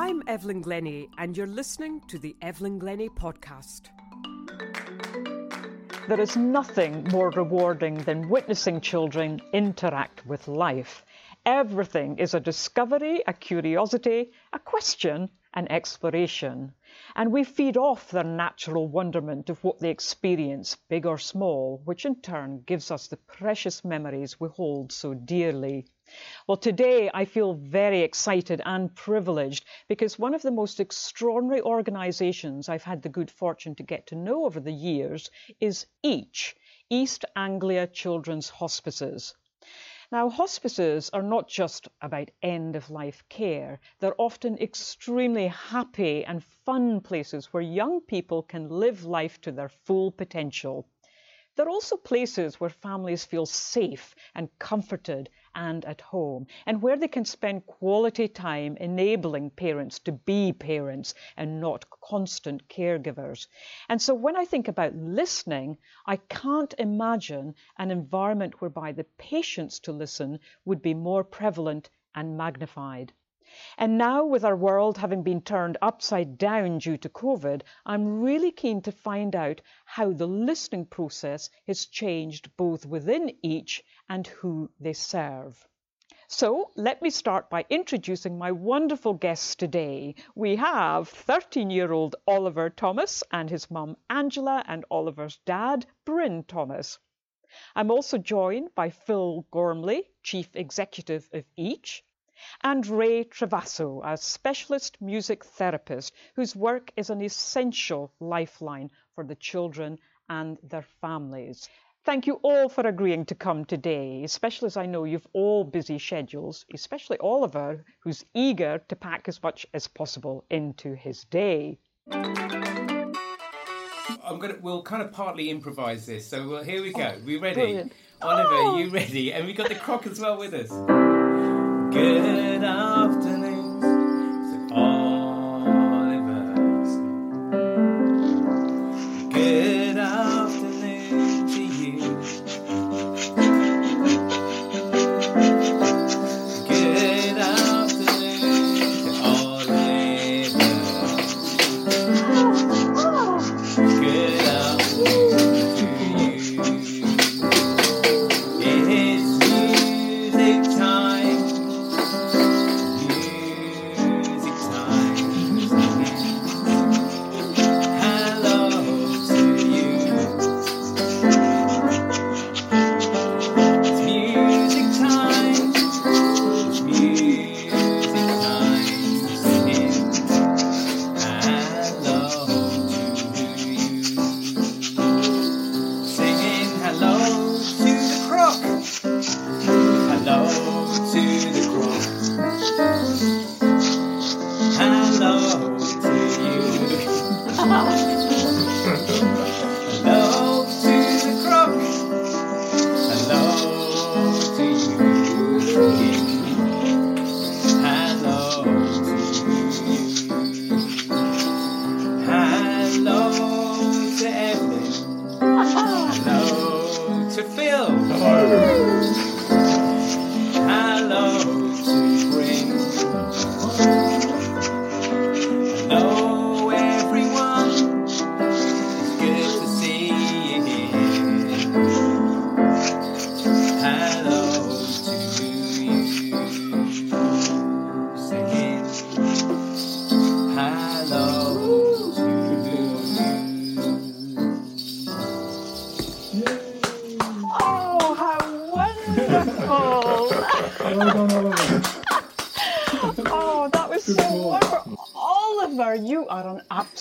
I'm Evelyn Glennie, and you're listening to the Evelyn Glennie podcast. There is nothing more rewarding than witnessing children interact with life. Everything is a discovery, a curiosity, a question, an exploration. And we feed off their natural wonderment of what they experience, big or small, which in turn gives us the precious memories we hold so dearly. Well, today I feel very excited and privileged because one of the most extraordinary organisations I've had the good fortune to get to know over the years is EACH, East Anglia Children's Hospices. Now, hospices are not just about end of life care, they're often extremely happy and fun places where young people can live life to their full potential. They're also places where families feel safe and comforted and at home, and where they can spend quality time enabling parents to be parents and not constant caregivers. And so when I think about listening, I can't imagine an environment whereby the patience to listen would be more prevalent and magnified. And now, with our world having been turned upside down due to COVID, I'm really keen to find out how the listening process has changed both within EACH and who they serve. So let me start by introducing my wonderful guests today. We have 13 year old Oliver Thomas and his mum Angela and Oliver's dad, Bryn Thomas. I'm also joined by Phil Gormley, Chief Executive of EACH, and Ray Travasso, a specialist music therapist whose work is an essential lifeline for the children and their families. Thank you all for agreeing to come today, especially as I know you've all busy schedules, especially Oliver, who's eager to pack as much as possible into his day. I'm gonna. We'll kind of partly improvise this. So well, here we go. we ready? brilliant. Oliver, Oh! you ready? And we got the croc as well with us. Good afternoon,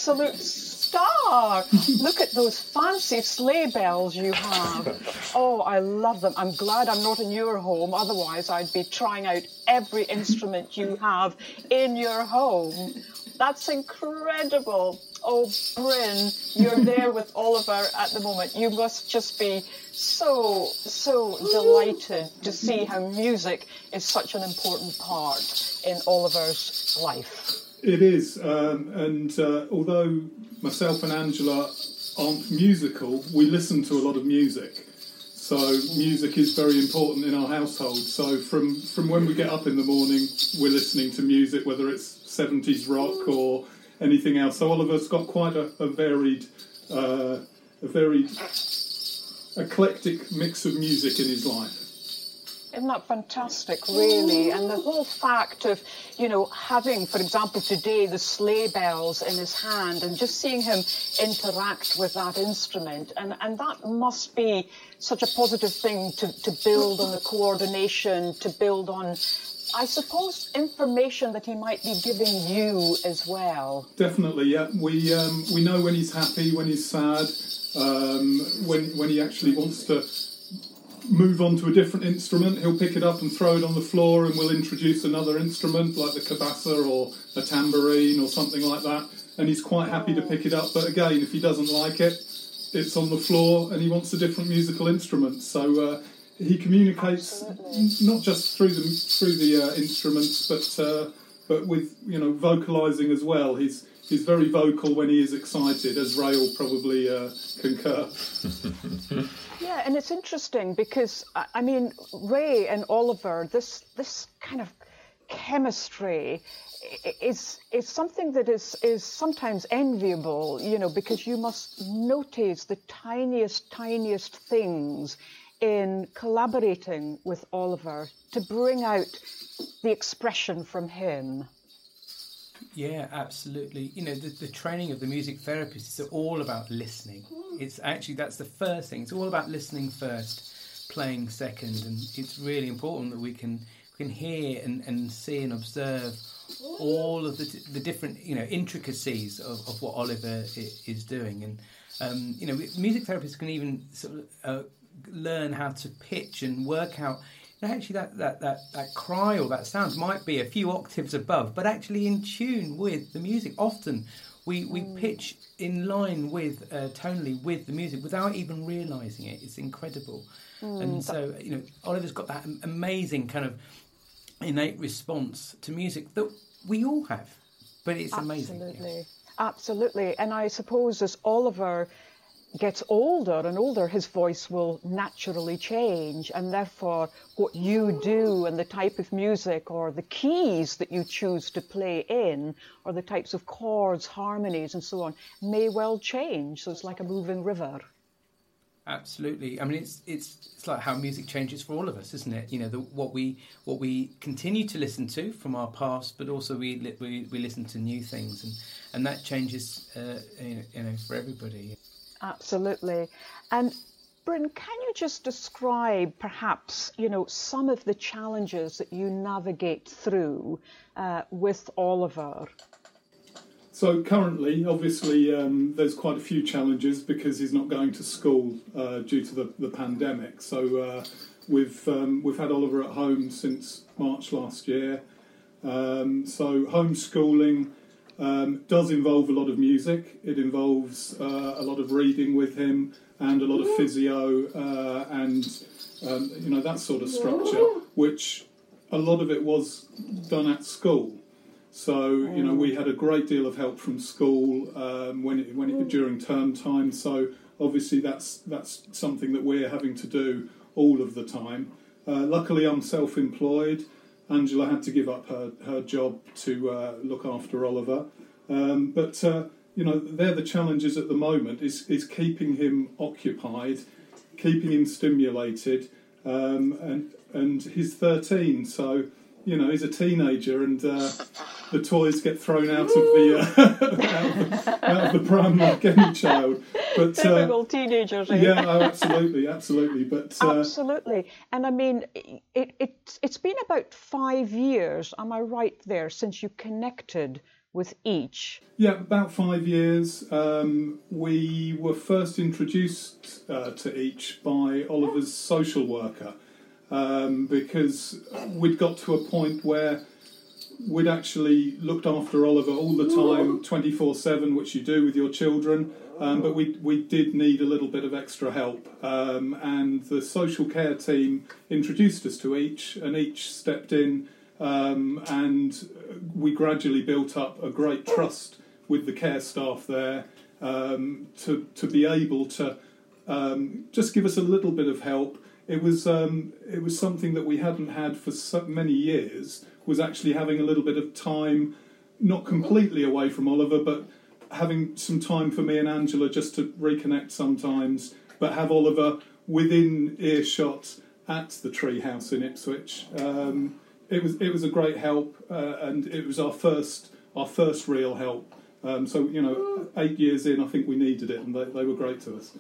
absolute star. Look at those fancy sleigh bells you have. Oh, I love them. I'm glad I'm not in your home, otherwise, I'd be trying out every instrument you have in your home. That's incredible. Oh, Bryn, you're there with Oliver at the moment. You must just be so, so delighted to see how music is such an important part in Oliver's life. It is, um, and uh, although myself and Angela aren't musical, we listen to a lot of music. So music is very important in our household. So from from when we get up in the morning, we're listening to music, whether it's seventies rock or anything else. So Oliver's got quite a, a varied, uh, a very eclectic mix of music in his life. Isn't that fantastic, really? And the whole fact of, you know, having, for example, today the sleigh bells in his hand and just seeing him interact with that instrument. And, and that must be such a positive thing to, to build on the coordination, to build on, I suppose, information that he might be giving you as well. Definitely, yeah. We um, we know when he's happy, when he's sad, um, when when he actually wants to move on to a different instrument. He'll pick it up and throw it on the floor, and we'll introduce another instrument like the cabasa or a tambourine or something like that. And he's quite happy to pick it up. But again, if he doesn't like it, it's on the floor, and he wants a different musical instrument. So. Uh, he communicates n- not just through the through the uh, instruments, but uh, but with you know vocalizing as well. He's he's very vocal when he is excited, as Ray will probably uh, concur. Yeah, and it's interesting because I I mean Ray and Oliver, this this kind of chemistry is is something that is is sometimes enviable, you know, because you must notice the tiniest tiniest things in collaborating with Oliver to bring out the expression from him. Yeah, absolutely. You know, the, the training of the music therapist is all about listening. It's actually that's the first thing. It's all about listening first, playing second, and it's really important that we can we can hear and, and see and observe all of the, the different you know intricacies of, of what Oliver is doing. And um, you know, music therapists can even sort of uh, learn how to pitch and work out. Actually, that, that, that, that cry or that sound might be a few octaves above, but actually in tune with the music. Often we, we pitch in line with, uh, tonally with the music without even realising it. It's incredible. and so, you know, Oliver's got that amazing kind of innate response to music that we all have. But it's amazing. yeah. Absolutely. Absolutely. And I suppose as Oliver gets older and older, his voice will naturally change. And therefore, what you do and the type of music or the keys that you choose to play in or the types of chords, harmonies, and so on may well change. So it's like a moving river. Absolutely. I mean, it's it's it's like how music changes for all of us, isn't it? You know, the, what we what we continue to listen to from our past, but also we we, we listen to new things, and and that changes, uh, you know, for everybody. Absolutely. And Bryn, can you just describe perhaps, you know, some of the challenges that you navigate through uh, with Oliver? So currently, obviously, um, there's quite a few challenges because he's not going to school uh, due to the, the pandemic. So uh, we've um, we've had Oliver at home since March last year. Um, so homeschooling um, does involve a lot of music. It involves uh, a lot of reading with him and a lot of physio uh, and um, you know that sort of structure, which a lot of it was done at school. So you know we had a great deal of help from school um, when it, when it, during term time. So obviously that's that's something that we're having to do all of the time. Uh, luckily, I'm self-employed. Angela had to give up her, her job to uh, look after Oliver, um, but uh, you know they're the challenges at the moment. Is is keeping him occupied, keeping him stimulated, um, and and he's 13, so you know he's a teenager, and uh, the toys get thrown out of the uh, out, of the, out of the pram like any child. But uh, teenagers. eh? yeah, oh, absolutely, absolutely. But uh, Absolutely. And I mean, it, it, it's been about five years, am I right there, since you connected with EACH? Yeah, about five years. Um, we were first introduced uh, to EACH by Oliver's social worker um, because we'd got to a point where we'd actually looked after Oliver all the time, 24 7, which you do with your children. Um, but we, we did need a little bit of extra help. Um, and the social care team introduced us to EACH, and EACH stepped in. Um, and we gradually built up a great trust with the care staff there um, to, to be able to um, just give us a little bit of help. It was um, it was something that we hadn't had for so many years. Was actually having a little bit of time not completely away from Oliver, but having some time for me and Angela just to reconnect sometimes, but have Oliver within earshot at the treehouse in Ipswich. Um, it was it was a great help, uh, and it was our first our first real help. Um, so you know, eight years in, I think we needed it, and they, they were great to us.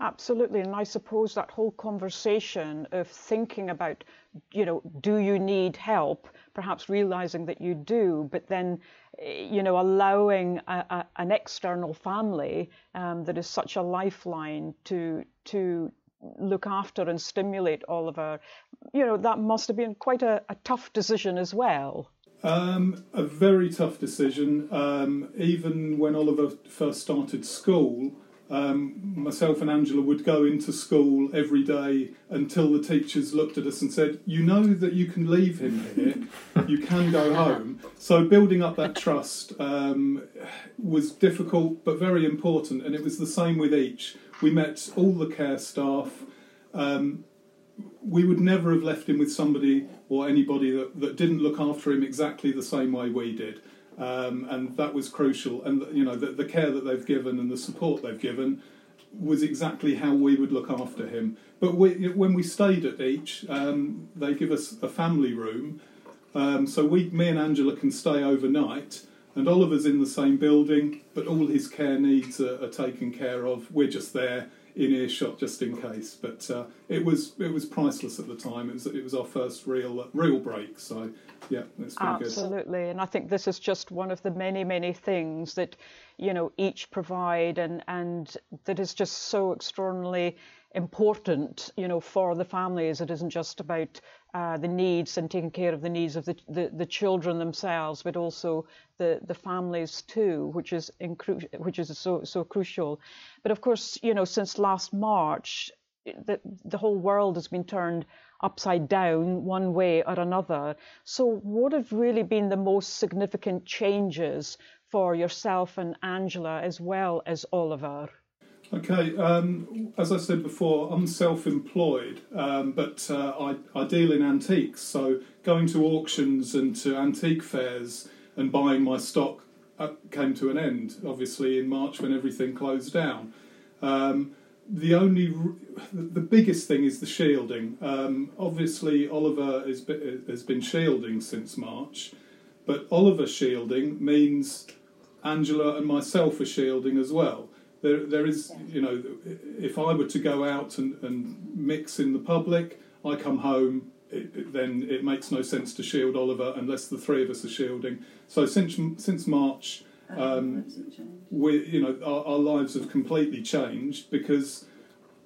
Absolutely, and I suppose that whole conversation of thinking about, you know, do you need help? Perhaps realizing that you do, but then, eh, you know, allowing a, a, an external family um, that is such a lifeline to to look after and stimulate Oliver, you know, that must have been quite a, a tough decision as well. Um, a very tough decision. Um, even when Oliver first started school, um, myself and Angela would go into school every day until the teachers looked at us and said, You know that you can leave him here, you can go home. So, building up that trust um, was difficult but very important, and it was the same with EACH. We met all the care staff. Um, we would never have left him with somebody or anybody that, that didn't look after him exactly the same way we did um, and that was crucial. And you know, the, the, care that they've given and the support they've given was exactly how we would look after him. But we, when we stayed at EACH, um, they give us a family room, um, so we, me and Angela, can stay overnight. And Oliver's in the same building, but all his care needs are, are taken care of. We're just there in earshot just in case. But uh, it was it was priceless at the time. It was it was our first real real break. So yeah, it's been absolutely. Good. And I think this is just one of the many many things that you know EACH provide and and that is just so extraordinarily important, you know, for the families. It isn't just about uh, the needs and taking care of the needs of the, the, the, children themselves, but also the, the families too, which is incru- which is so so crucial. But of course, you know, since last March, the the whole world has been turned upside down one way or another. So, what have really been the most significant changes for yourself and Angela as well as Oliver? Okay, um, as I said before, I'm self-employed, um, but uh, I, I, deal in antiques. So going to auctions and to antique fairs and buying my stock uh, came to an end. Obviously, in March when everything closed down. Um, the only, the biggest thing is the shielding. Um, obviously, Oliver been, has been shielding since March, but Oliver shielding means Angela and myself are shielding as well there, there is, you know, if I were to go out and, and mix in the public, I come home, it, it, then it makes no sense to shield Oliver unless the three of us are shielding. So since since March, um, we, you know, our, our lives have completely changed because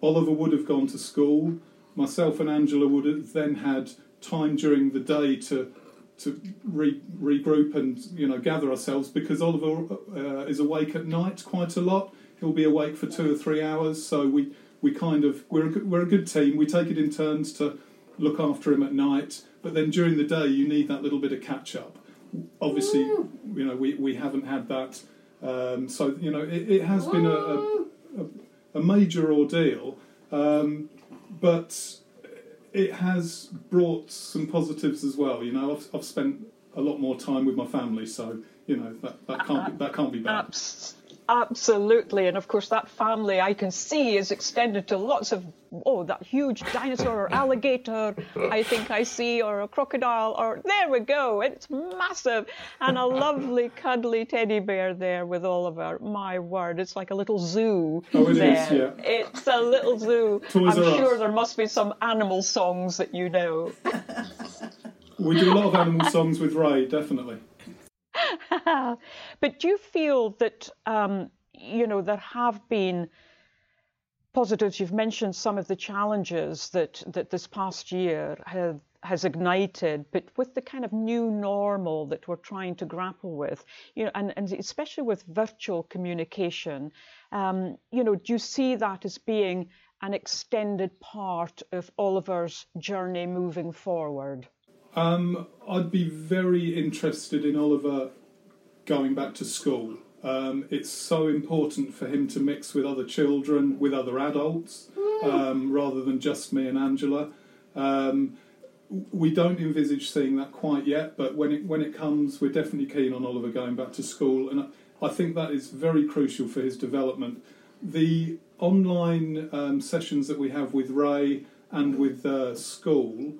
Oliver would have gone to school. Myself and Angela would have then had time during the day to to re, regroup and you know gather ourselves because Oliver uh, is awake at night quite a lot he'll be awake for two or three hours. So we, we kind of we're a good, we're a good team. We take it in turns to look after him at night, but then during the day you need that little bit of catch up. Obviously, you know we, we haven't had that. Um, so you know it, it has been a, a, a major ordeal, um, but it has brought some positives as well. You know I've, I've spent a lot more time with my family, so you know that, that can't be, that can't be bad. Absolutely. And of course, that family I can see is extended to lots of, oh, that huge dinosaur or alligator I think I see, or a crocodile, or there we go. It's massive. And a lovely, cuddly teddy bear there with Oliver. My word, it's like a little zoo. Oh, it there. is, yeah. It's a little zoo. Toys I'm sure us. there must be some animal songs that you know. we do a lot of animal songs with Ray, definitely. but do you feel that um, you know there have been positives? You've mentioned some of the challenges that that this past year have has ignited, but with the kind of new normal that we're trying to grapple with, you know, and, and especially with virtual communication, um, you know, do you see that as being an extended part of Oliver's journey moving forward? Um, I'd be very interested in Oliver going back to school. Um, it's so important for him to mix with other children, with other adults, um, rather than just me and Angela. Um, we don't envisage seeing that quite yet, but when it when it comes, we're definitely keen on Oliver going back to school, and I think that is very crucial for his development. The online um, sessions that we have with Ray and with uh, school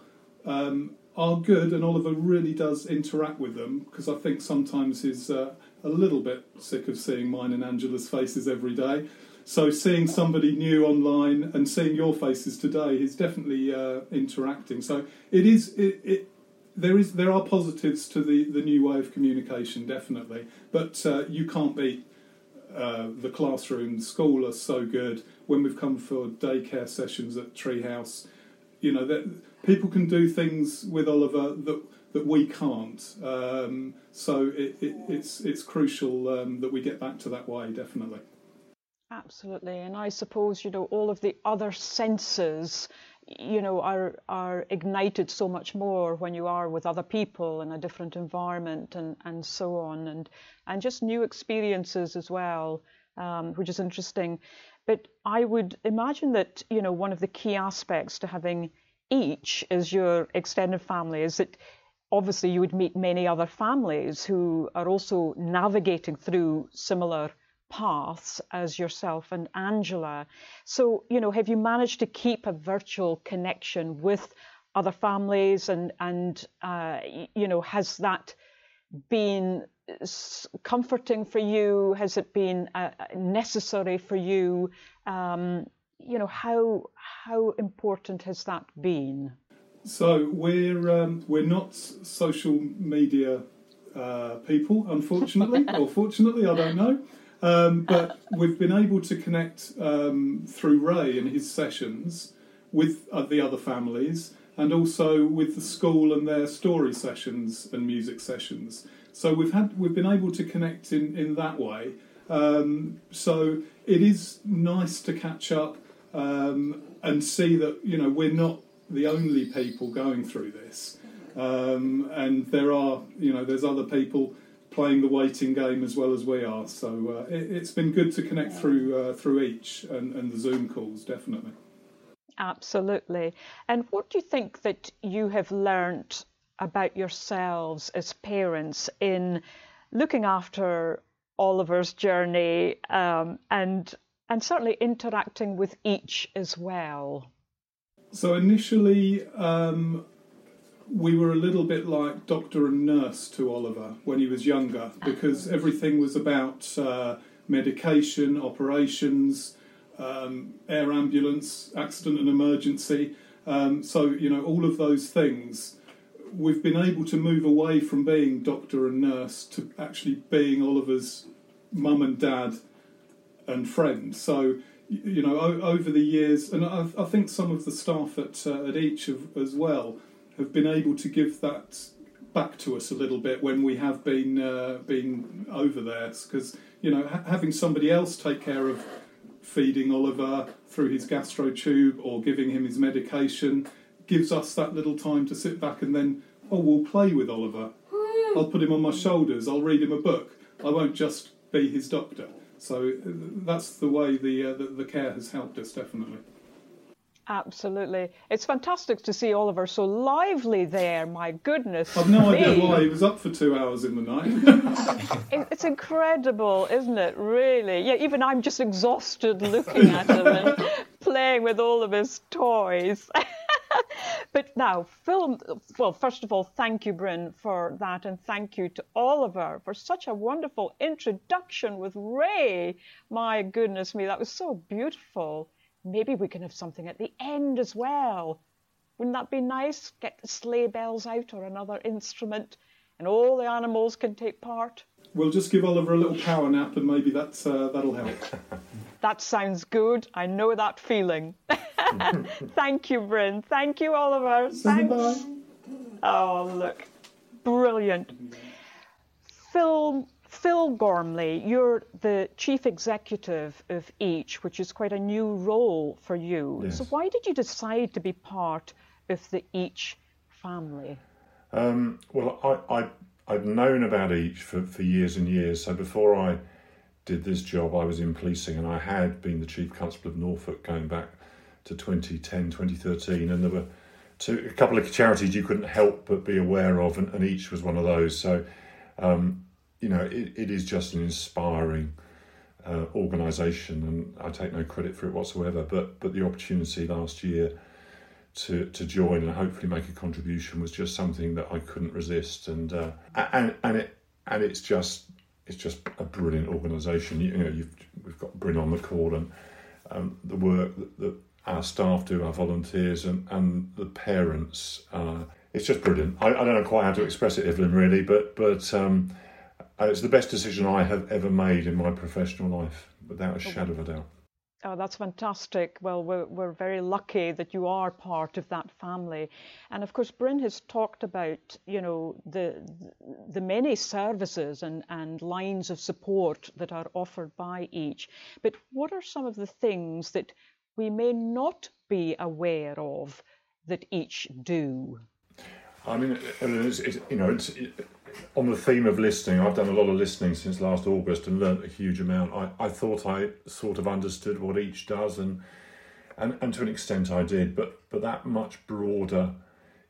um, are good, and Oliver really does interact with them because I think sometimes he's uh, a little bit sick of seeing mine and Angela's faces every day. So seeing somebody new online and seeing your faces today, he's definitely uh, interacting. So it is it, it there is there are positives to the, the new way of communication, definitely. But uh, you can't beat uh, the classroom. School are so good. When we've come for daycare sessions at Treehouse, you know that people can do things with Oliver that that we can't. Um, so it, it, it's it's crucial um, that we get back to that way, definitely. Absolutely, and I suppose you know all of the other senses, you know, are are ignited so much more when you are with other people in a different environment and and so on, and and just new experiences as well, um, which is interesting. But I would imagine that you know one of the key aspects to having EACH as your extended family is that obviously you would meet many other families who are also navigating through similar paths as yourself and Angela. So, you know, have you managed to keep a virtual connection with other families and, and uh, you know, has that been comforting for you? Has it been uh, necessary for you? Um, you know, how, how important has that been? So we're um, we're not social media uh, people, unfortunately, or fortunately, I don't know. Um, but we've been able to connect um, through Ray and his sessions with uh, the other families, and also with the school and their story sessions and music sessions. So we've had we've been able to connect in in that way. Um, so it is nice to catch up um, and see that you know we're not the only people going through this. Um, and there are, you know, there's other people playing the waiting game as well as we are. So uh, it, has been good to connect through uh, through EACH and, and the Zoom calls, definitely. Absolutely. And what do you think that you have learnt about yourselves as parents in looking after Oliver's journey um, and and certainly interacting with EACH as well? So initially, um, we were a little bit like doctor and nurse to Oliver when he was younger because everything was about uh, medication, operations, um, air ambulance, accident and emergency. Um, so, you know, all of those things. We've been able to move away from being doctor and nurse to actually being Oliver's mum and dad and friend. So, you know, over the years, and I, I think some of the staff at uh, at EACH have, as well have been able to give that back to us a little bit when we have been uh, been over there, because you know, ha- having somebody else take care of feeding Oliver through his gastro tube or giving him his medication gives us that little time to sit back and then, oh, we'll play with Oliver. I'll put him on my shoulders. I'll read him a book. I won't just be his doctor. So uh, that's the way the, uh, the, the care has helped us definitely. Absolutely. It's fantastic to see Oliver so lively there. My goodness. I've no me. idea why he was up for two hours in the night. it's incredible, isn't it? Really. Yeah, even I'm just exhausted looking at him and playing with all of his toys. but now, Phil. Well, first of all, thank you, Bryn, for that, and thank you to Oliver for such a wonderful introduction with Ray. My goodness me, that was so beautiful. Maybe we can have something at the end as well. Wouldn't that be nice? Get the sleigh bells out or another instrument, and all the animals can take part. We'll just give Oliver a little power nap, and maybe that's uh, that'll help. that sounds good. I know that feeling. Thank you, Bryn. Thank you, Oliver. Thanks. Oh, look, brilliant. Phil, Phil Gormley, you're the chief executive of EACH, which is quite a new role for you. Yes. So, why did you decide to be part of the EACH family? Um, well, I, I I've known about EACH for, for years and years. So before I did this job, I was in policing, and I had been the chief constable of Norfolk going back to 2010, 2013, and there were to a couple of charities you couldn't help but be aware of, and, and EACH was one of those. So, um, you know, it, it is just an inspiring uh, organisation, and I take no credit for it whatsoever. But but the opportunity last year to to join and hopefully make a contribution was just something that I couldn't resist, and uh, and and it and it's just it's just a brilliant organisation. You, know, we've got Bryn on the call, and um, the work that, that, our staff do, our volunteers, and and the parents. Uh, it's just brilliant. I, I, don't know quite how to express it, Evelyn, really, but but um, it's the best decision I have ever made in my professional life, without a shadow of a doubt. Oh, that's fantastic. Well, we're, we're very lucky that you are part of that family. And of course, Bryn has talked about, you know, the, the many services and, and lines of support that are offered by EACH. But what are some of the things that we may not be aware of that EACH do? I mean, it's, it's, you know, it's, it, on the theme of listening, I've done a lot of listening since last August and learnt a huge amount. I, I thought I sort of understood what EACH does, and, and and to an extent I did, but but that much broader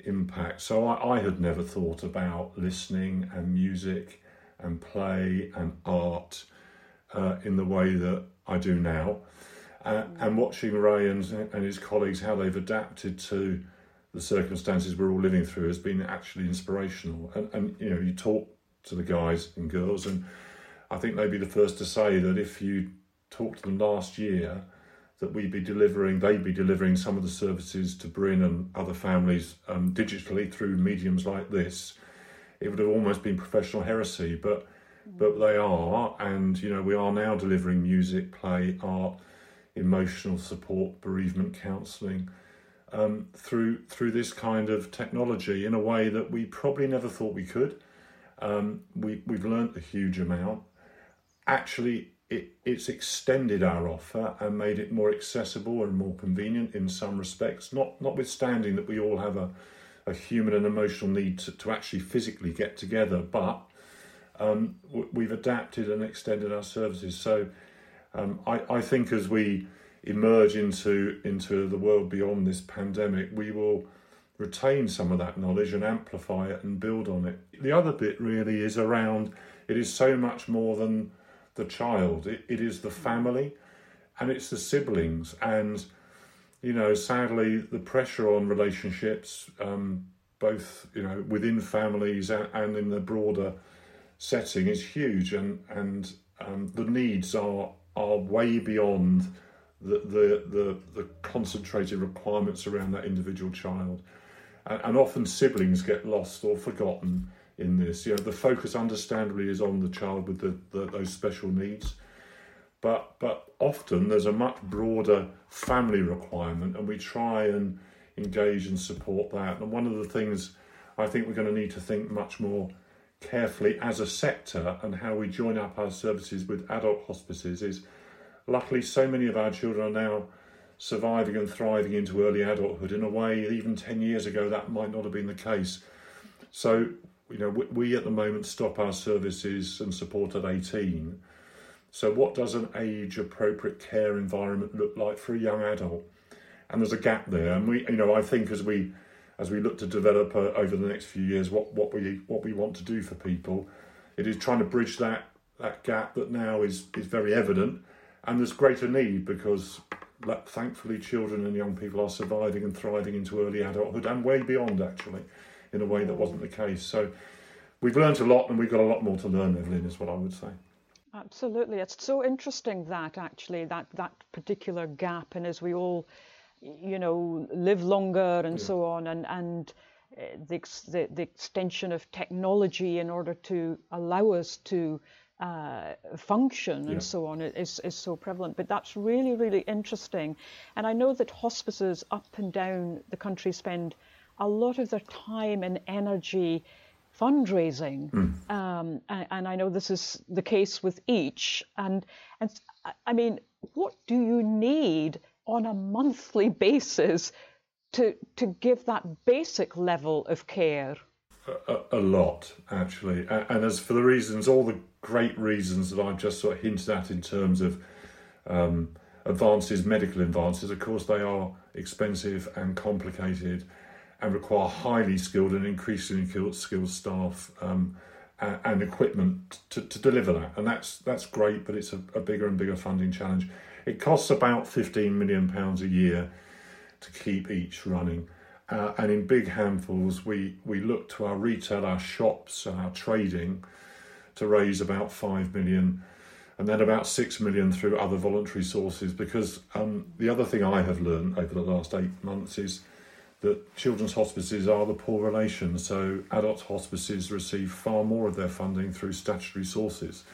impact. So I, I had never thought about listening and music and play and art uh, in the way that I do now, uh, and watching Ray and, and his colleagues how they've adapted to the circumstances we're all living through has been actually inspirational. And, and you know, you talk to the guys and girls, and I think they'd be the first to say that if you talked to them last year, that we'd be delivering, they'd be delivering some of the services to Bryn and other families um, digitally through mediums like this. It would have almost been professional heresy, but but they are, and you know, we are now delivering music, play, art, emotional support, bereavement counselling um, through through this kind of technology in a way that we probably never thought we could. Um, we we've learnt a huge amount. Actually, it, it's extended our offer and made it more accessible and more convenient in some respects. Not notwithstanding that we all have a, a human and emotional need to, to actually physically get together, but um, we've adapted and extended our services. So um, I, I think as we emerge into into the world beyond this pandemic, we will retain some of that knowledge and amplify it and build on it. The other bit really is around it is so much more than the child. It, it is the family and it's the siblings and you know sadly the pressure on relationships um, both you know within families and, and in the broader setting is huge and and um, the needs are are way beyond the, the, the, the concentrated requirements around that individual child. And, and often siblings get lost or forgotten in this. You know, the focus understandably is on the child with the, the, those special needs. But, but often there's a much broader family requirement, and we try and engage and support that. And one of the things I think we're going to need to think much more carefully as a sector and how we join up our services with adult hospices is luckily, so many of our children are now surviving and thriving into early adulthood in a way even 10 years ago that might not have been the case. So, you know, we, we at the moment stop our services and support at 18. So, what does an age appropriate care environment look like for a young adult? And there's a gap there. And we, you know, I think as we as we look to develop uh, over the next few years what, what we what we want to do for people, it is trying to bridge that that gap that now is is very evident and there's greater need because thankfully children and young people are surviving and thriving into early adulthood and way beyond actually in a way that wasn't the case. So we've learned a lot and we've got a lot more to learn evelyn is what i would say. Absolutely. It's so interesting that actually that that particular gap and as we all you know live longer and yeah. so on and and eh, the, the, the extension of technology in order to allow us to uh, function and so on is, is so prevalent. But that's really, really interesting. And I know that hospices up and down the country spend a lot of their time and energy fundraising. Mm. Um, and, and, I know this is the case with EACH. And, and I mean, what do you need on a monthly basis to, to give that basic level of care? A, a, lot, actually. And, and as for the reasons, all the great reasons that I've just sort of hinted at in terms of um, advances, medical advances. Of course, they are expensive and complicated, and require highly skilled and increasingly skilled staff um, and, equipment to, to, deliver that. And that's that's great, but it's a, a, bigger and bigger funding challenge. It costs about fifteen million pounds a year to keep EACH running. Uh, and in big handfuls, we, we look to our retail, our shops, our trading to raise about 5 million and then about 6 million through other voluntary sources. Because um, the other thing I have learned over the last eight months is that children's hospices are the poor relation, so adult hospices receive far more of their funding through statutory sources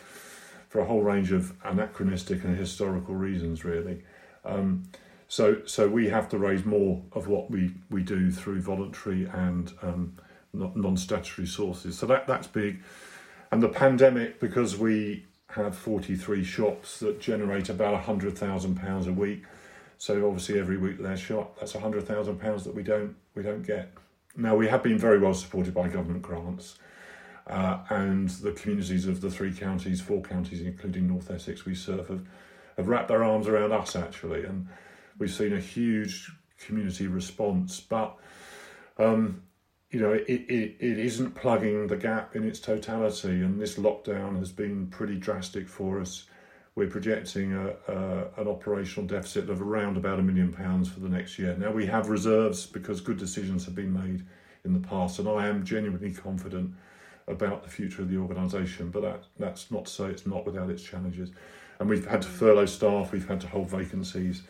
for a whole range of anachronistic and historical reasons, really. Um, so, so we have to raise more of what we, we do through voluntary and um, non-statutory sources. So that that's big. And the pandemic, because we have 43 shops that generate about hundred thousand pounds a week. So obviously every week their shop, that's thousand pounds that we don't we don't get. Now we have been very well supported by government grants. Uh, and the communities of the three counties, four counties, including North Essex, we serve, have, have wrapped their arms around us actually, and We've seen a huge community response, but um, you know, it, it, it isn't plugging the gap in its totality, and this lockdown has been pretty drastic for us. We're projecting a, a, an operational deficit of around about a million pounds for the next year. Now, we have reserves because good decisions have been made in the past, and I am genuinely confident about the future of the organisation, but that, that's not to say it's not without its challenges. And we've had to furlough staff, we've had to hold vacancies,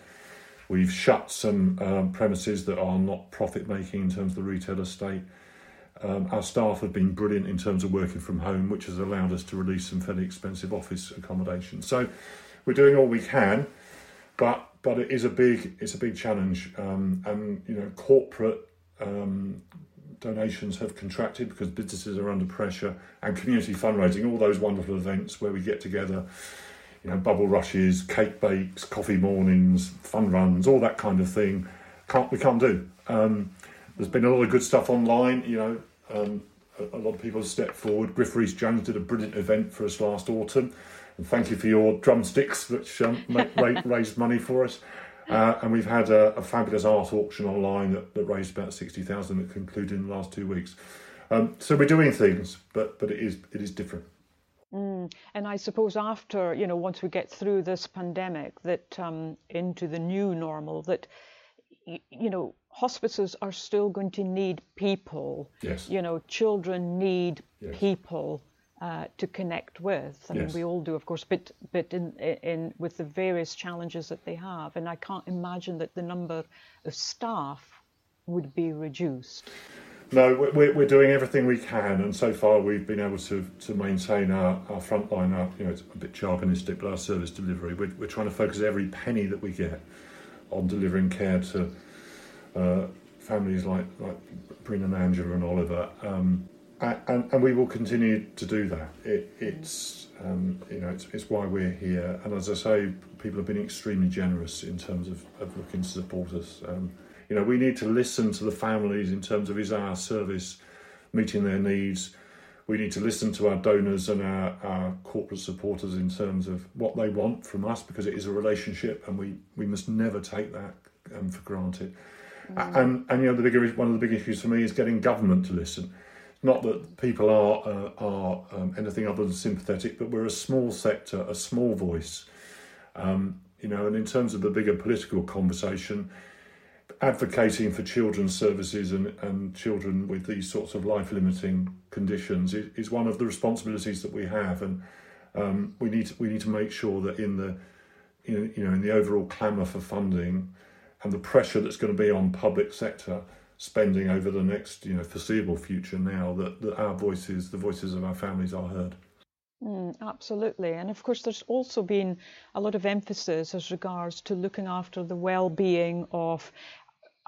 We've shut some um, premises that are not profit making in terms of the retail estate. Um, our staff have been brilliant in terms of working from home, which has allowed us to release some fairly expensive office accommodation. So we're doing all we can, but but it is a big it's a big challenge. Um, and you know, corporate um, donations have contracted because businesses are under pressure, and community fundraising, all those wonderful events where we get together you know, bubble rushes, cake bakes, coffee mornings, fun runs, all that kind of thing. Can't we can't do. Um, there's been a lot of good stuff online. You know, um, a, a, lot of people have stepped forward. Griff Rhys Jones did a brilliant event for us last autumn, and thank you for your drumsticks, which um, raised money for us. Uh, and we've had a, a, fabulous art auction online that, that raised about sixty thousand that concluded in the last two weeks. Um, so we're doing things, but but it is it is different. Mm. And I suppose after, you know, once we get through this pandemic, that um, into the new normal, that, you know, hospices are still going to need people. Yes. You know, children need yes. people uh, to connect with. I yes. mean, we all do, of course, but but in in with the various challenges that they have, and I can't imagine that the number of staff would be reduced. No, we're, we're doing everything we can, and so far we've been able to, to maintain our, our front line, our, you know, it's a bit jargonistic, but our service delivery. We're, we're trying to focus every penny that we get on delivering care to uh, families like, like Bryn and Angela and Oliver. Um, and, and we will continue to do that. It, it's um, you know it's, it's why we're here. And as I say, people have been extremely generous in terms of, of looking to support us. Um, you know, we need to listen to the families in terms of is our service meeting their needs. We need to listen to our donors and our, our corporate supporters in terms of what they want from us because it is a relationship and we, we must never take that um, for granted. Mm. And, and, you know, the bigger, one of the big issues for me is getting government to listen. Not that people are, uh, are um, anything other than sympathetic, but we're a small sector, a small voice. Um, you know, and in terms of the bigger political conversation, advocating for children's services and, and children with these sorts of life limiting conditions is, is one of the responsibilities that we have and um, we need to, we need to make sure that in the in, you know in the overall clamour for funding and the pressure that's going to be on public sector spending over the next you know foreseeable future now that, that our voices the voices of our families are heard Mm, absolutely. And of course, there's also been a lot of emphasis as regards to looking after the well being of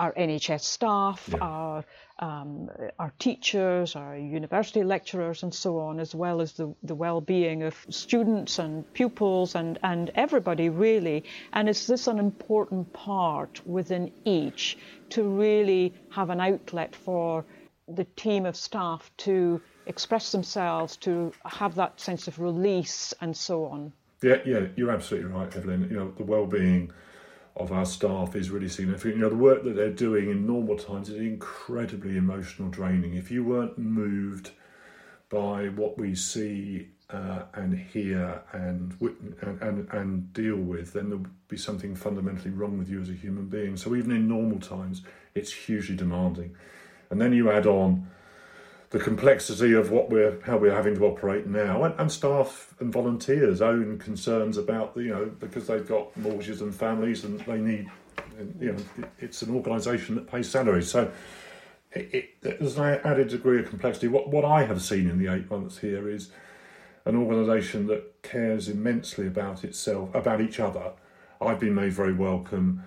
our NHS staff, yeah. our um, our teachers, our university lecturers, and so on, as well as the, the well-being of students and pupils and, and everybody really. And is this an important part within EACH to really have an outlet for the team of staff to express themselves, to have that sense of release, and so on? Yeah, yeah, you're absolutely right, Evelyn. You know, the well-being of our staff is really significant. You know, the work that they're doing in normal times is incredibly emotional draining. If you weren't moved by what we see uh, and hear and, and, and and deal with, then there would be something fundamentally wrong with you as a human being. So even in normal times, it's hugely demanding. And then you add on the complexity of what we're how we're having to operate now, and, and staff and volunteers' own concerns about the you know because they've got mortgages and families and they need you know it's an organisation that pays salaries, so. It, it, there's an added degree of complexity. What what I have seen in the eight months here is an organisation that cares immensely about itself, about each other. I've been made very welcome,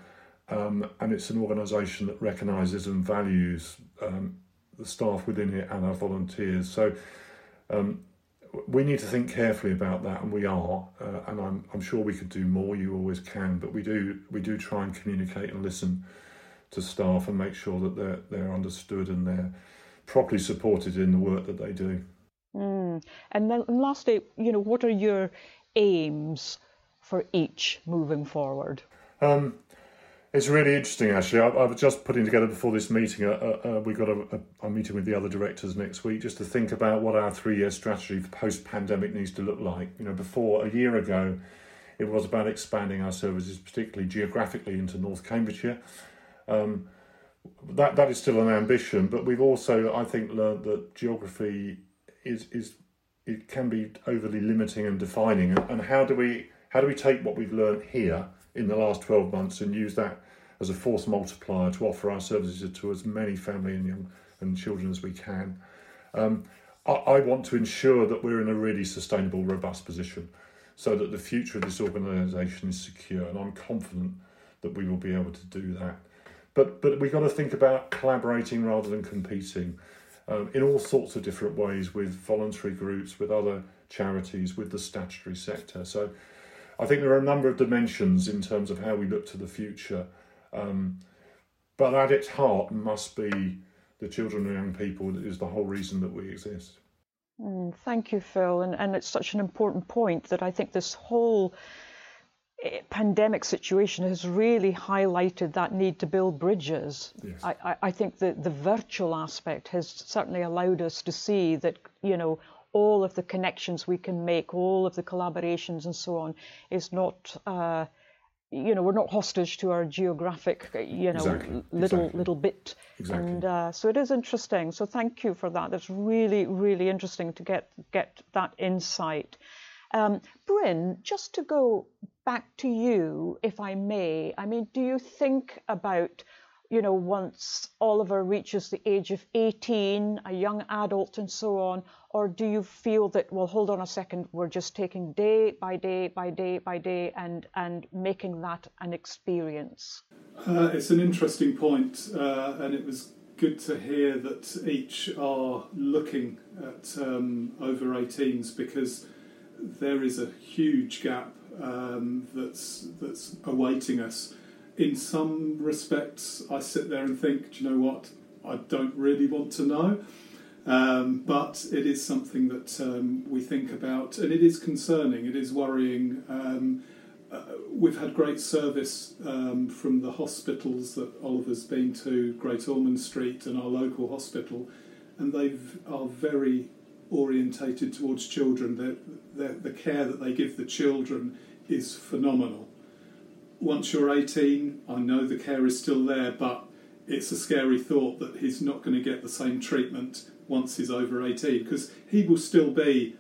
um, and it's an organisation that recognises and values um, the staff within it and our volunteers. So um, we need to think carefully about that, and we are. Uh, and I'm, I'm sure we could do more. You always can, but we do we do try and communicate and listen to staff and make sure that they're they're understood and they're properly supported in the work that they do. Mm. And then and lastly, you know, what are your aims for EACH moving forward? Um, it's really interesting, actually. I, I, was just putting together before this meeting. Uh, uh, uh we've got a, a, a, meeting with the other directors next week just to think about what our three-year strategy for post-pandemic needs to look like. You know, before a year ago, it was about expanding our services, particularly geographically, into North Cambridgeshire. Um, that that is still an ambition, but we've also, I think, learned that geography is is it can be overly limiting and defining. And how do we how do we take what we've learned here in the last 12 months and use that as a force multiplier to offer our services to as many family and young and children as we can. Um, I, I, want to ensure that we're in a really sustainable, robust position so that the future of this organisation is secure, and I'm confident that we will be able to do that. But but we've got to think about collaborating rather than competing um, in all sorts of different ways with voluntary groups, with other charities, with the statutory sector. So I think there are a number of dimensions in terms of how we look to the future. Um, but at its heart must be the children and young people that is the whole reason that we exist. Mm, thank you, Phil. And, and it's such an important point that I think this whole eh, pandemic situation has really highlighted that need to build bridges. Yes. I, I, I think that the virtual aspect has certainly allowed us to see that, you know, all of the connections we can make, all of the collaborations and so on, is not. Uh, you know, we're not hostage to our geographic, you know, exactly. little exactly. little bit. Exactly. And uh, so it is interesting. So thank you for that. That's really really interesting to get get that insight. Um, Bryn, just to go back to you, if I may. I mean, do you think about you know, once Oliver reaches the age of 18, a young adult, and so on? Or do you feel that, well, hold on a second, we're just taking day by day by day by day and, and making that an experience? Uh, it's an interesting point, uh, and it was good to hear that EACH are looking at um, over 18s because there is a huge gap um, that's, that's awaiting us in some respects, I sit there and think, do you know what? I don't really want to know. Um, but it is something that um, we think about, and it is concerning, it is worrying. Um, uh, we've had great service um, from the hospitals that Oliver's been to, Great Ormond Street and our local hospital, and they are very orientated towards children. The, care that they give the children is phenomenal once you're 18, I know the care is still there, but it's a scary thought that he's not going to get the same treatment once he's over 18 because he will still be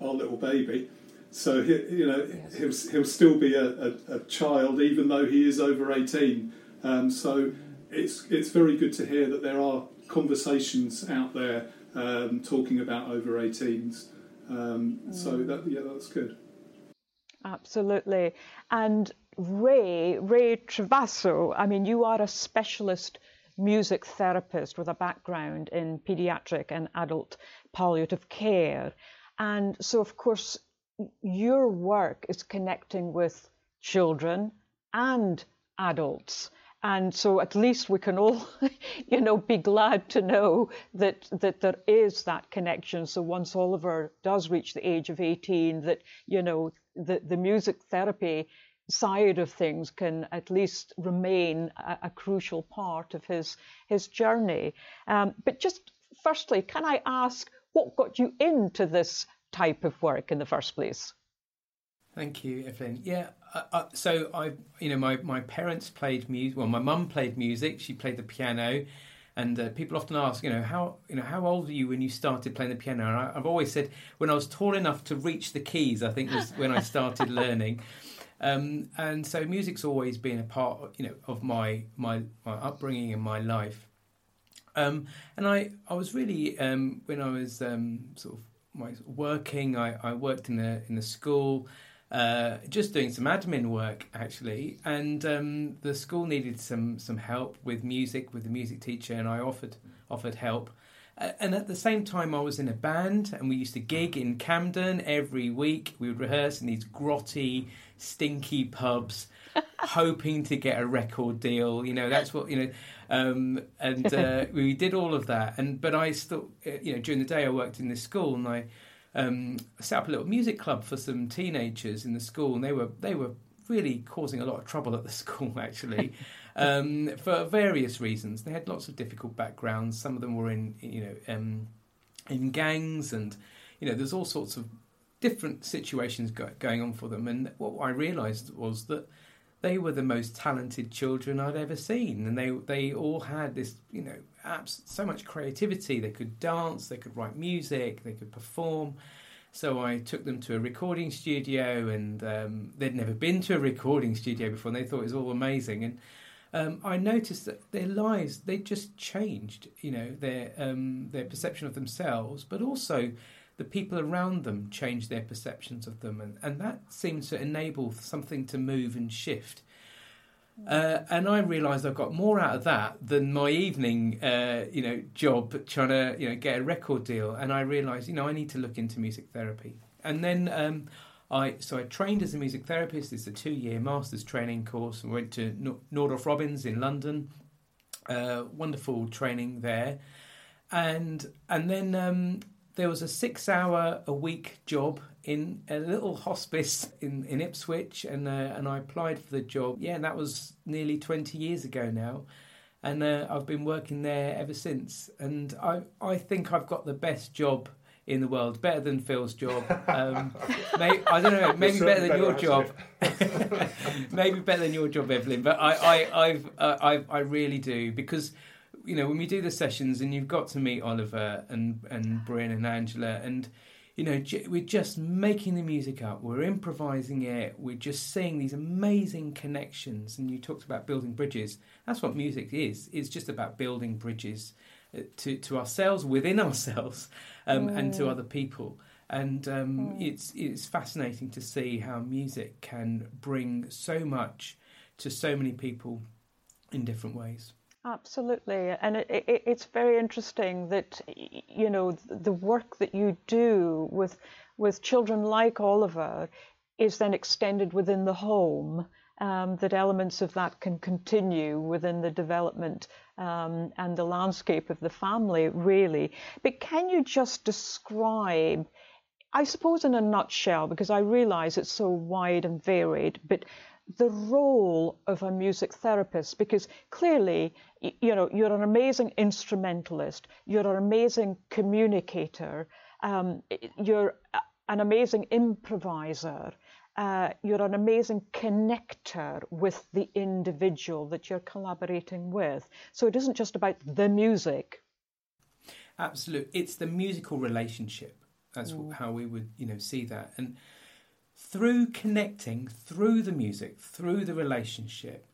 our little baby. So he, you know yes. he'll he'll still be a, a, a, child even though he is over 18. Um, so it's it's very good to hear that there are conversations out there um, talking about over 18s. Um, mm. So that yeah, that's good. Absolutely, and Ray, Ray Travasso, I mean, you are a specialist music therapist with a background in pediatric and adult palliative care. And so, of course, your work is connecting with children and adults. And so at least we can all, you know, be glad to know that that there is that connection. So once Oliver does reach the age of 18, that, you know, the, the music therapy side of things can at least remain a, a crucial part of his his journey. Um, but just firstly, can I ask what got you into this type of work in the first place? Thank you, Evelyn. Yeah, uh, uh, so I, you know, my, my parents played music. Well, my mum played music. She played the piano, and uh, people often ask, you know, how you know how old were you when you started playing the piano? And I, have always said when I was tall enough to reach the keys. I think was when I started learning. Um, and so music's always been a part, you know, of my my, my upbringing and my life. Um, and I, I was really um, when I was um, sort of my working, I, I worked in the in the school. Uh, just doing some admin work actually, and um, the school needed some some help with music with the music teacher, and I offered offered help. And at the same time, I was in a band, and we used to gig in Camden every week. We would rehearse in these grotty, stinky pubs, hoping to get a record deal. You know, that's what you know. Um, and uh, we did all of that. And but I still, uh, you know, during the day I worked in this school, and I um, set up a little music club for some teenagers in the school, and they were they were really causing a lot of trouble at the school actually um, for various reasons. They had lots of difficult backgrounds. Some of them were in you know um, in gangs, and you know there's all sorts of different situations go- going on for them. And what I realised was that they were the most talented children I'd ever seen, and they they all had this you know abs- so much creativity. They could dance, they could write music, they could perform. So I took them to a recording studio, and um, they'd never been to a recording studio before, and they thought it was all amazing. And um, I noticed that their lives they just changed. You know their um, their perception of themselves, but also the people around them change their perceptions of them, and, and that seems to enable something to move and shift. Uh, and I realised I got more out of that than my evening, uh, you know, job trying to, you know, get a record deal. And I realised, you know, I need to look into music therapy. And then um, I, so I trained as a music therapist. It's a two-year master's training course. and went to Nordoff Robbins in London. Uh, wonderful training there, and and then um, there was a six hour a week job in a little hospice in, in Ipswich, and uh, and I applied for the job. Yeah, and that was nearly 20 years ago now. And uh, I've been working there ever since. And I, I think I've got the best job in the world, better than Phil's job. Um, may, I don't know, maybe better than better, your job. maybe better than your job, Evelyn. But I, I, I've, uh, I, I really do because you know, when we do the sessions and you've got to meet Oliver and and Bryn and Angela and you know, we're just making the music up, we're improvising it, we're just seeing these amazing connections. And you talked about building bridges. That's what music is. It's just about building bridges to, to ourselves, within ourselves, um, mm. and to mm. other people. And um, mm. it's it's fascinating to see how music can bring so much to so many people in different ways. Absolutely, and it, it, it's very interesting that you know the work that you do with with children like Oliver is then extended within the home. Um, that elements of that can continue within the development um, and the landscape of the family, really. But can you just describe? I suppose in a nutshell, because I realize it's so wide and varied, but the role of a music therapist because clearly you know you're an amazing instrumentalist you're an amazing communicator um, you're an amazing improviser uh, you're an amazing connector with the individual that you're collaborating with. So it isn't just about the music. Absolutely it's the musical relationship. That's mm. how we would you know see that. And through connecting, through the music, through the relationship,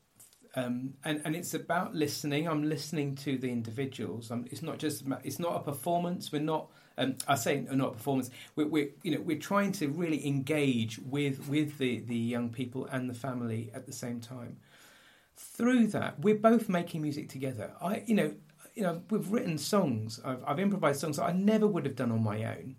um, and and it's about listening. I'm listening to the individuals. I'm, it's not just it's not a performance. We're not. Um, I say not a performance. We're, we're, you know we're trying to really engage with with the the young people and the family at the same time. Through that, we're both making music together. I you know you know we've written songs. I've, I've improvised songs that I never would have done on my own.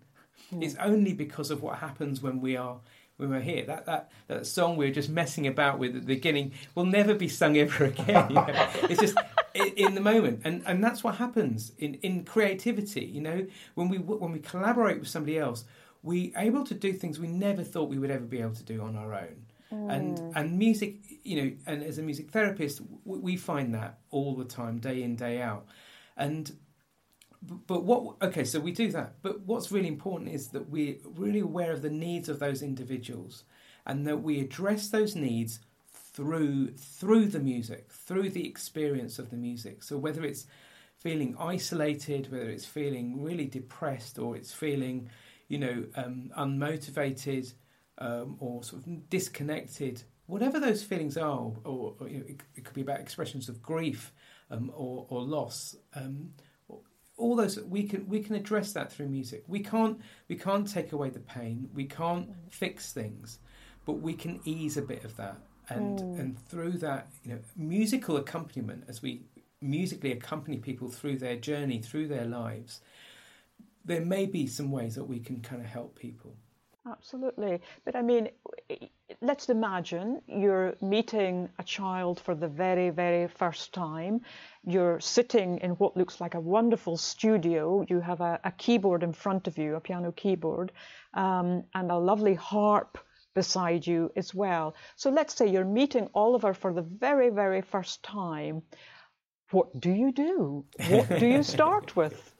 Mm. It's only because of what happens when we are when we're here. That that that song we were just messing about with at the beginning will never be sung ever again. You know? it's just in the moment, and and that's what happens in in creativity. You know, when we when we collaborate with somebody else, we're able to do things we never thought we would ever be able to do on our own. and mm. and music you know and as a music therapist w- we find that all the time day in day out and but what okay so we do that but what's really important is that we're really aware of the needs of those individuals and that we address those needs through through the music through the experience of the music so whether it's feeling isolated whether it's feeling really depressed or it's feeling you know um, unmotivated um, or sort of disconnected, whatever those feelings are, or, or, you know, it, it, could be about expressions of grief um, or, or, loss. All those we can we can address that through music. We can't we can't take away the pain. We can't fix things, but we can ease a bit of that. And mm. and through that, you know, musical accompaniment as we musically accompany people through their journey, through their lives, there may be some ways that we can kind of help people. Absolutely. But I mean, let's imagine you're meeting a child for the very, very first time. You're sitting in what looks like a wonderful studio. You have a, a keyboard in front of you, a piano keyboard, um, and a lovely harp beside you as well. So let's say you're meeting Oliver for the very, very first time. What do you do? What do you start with?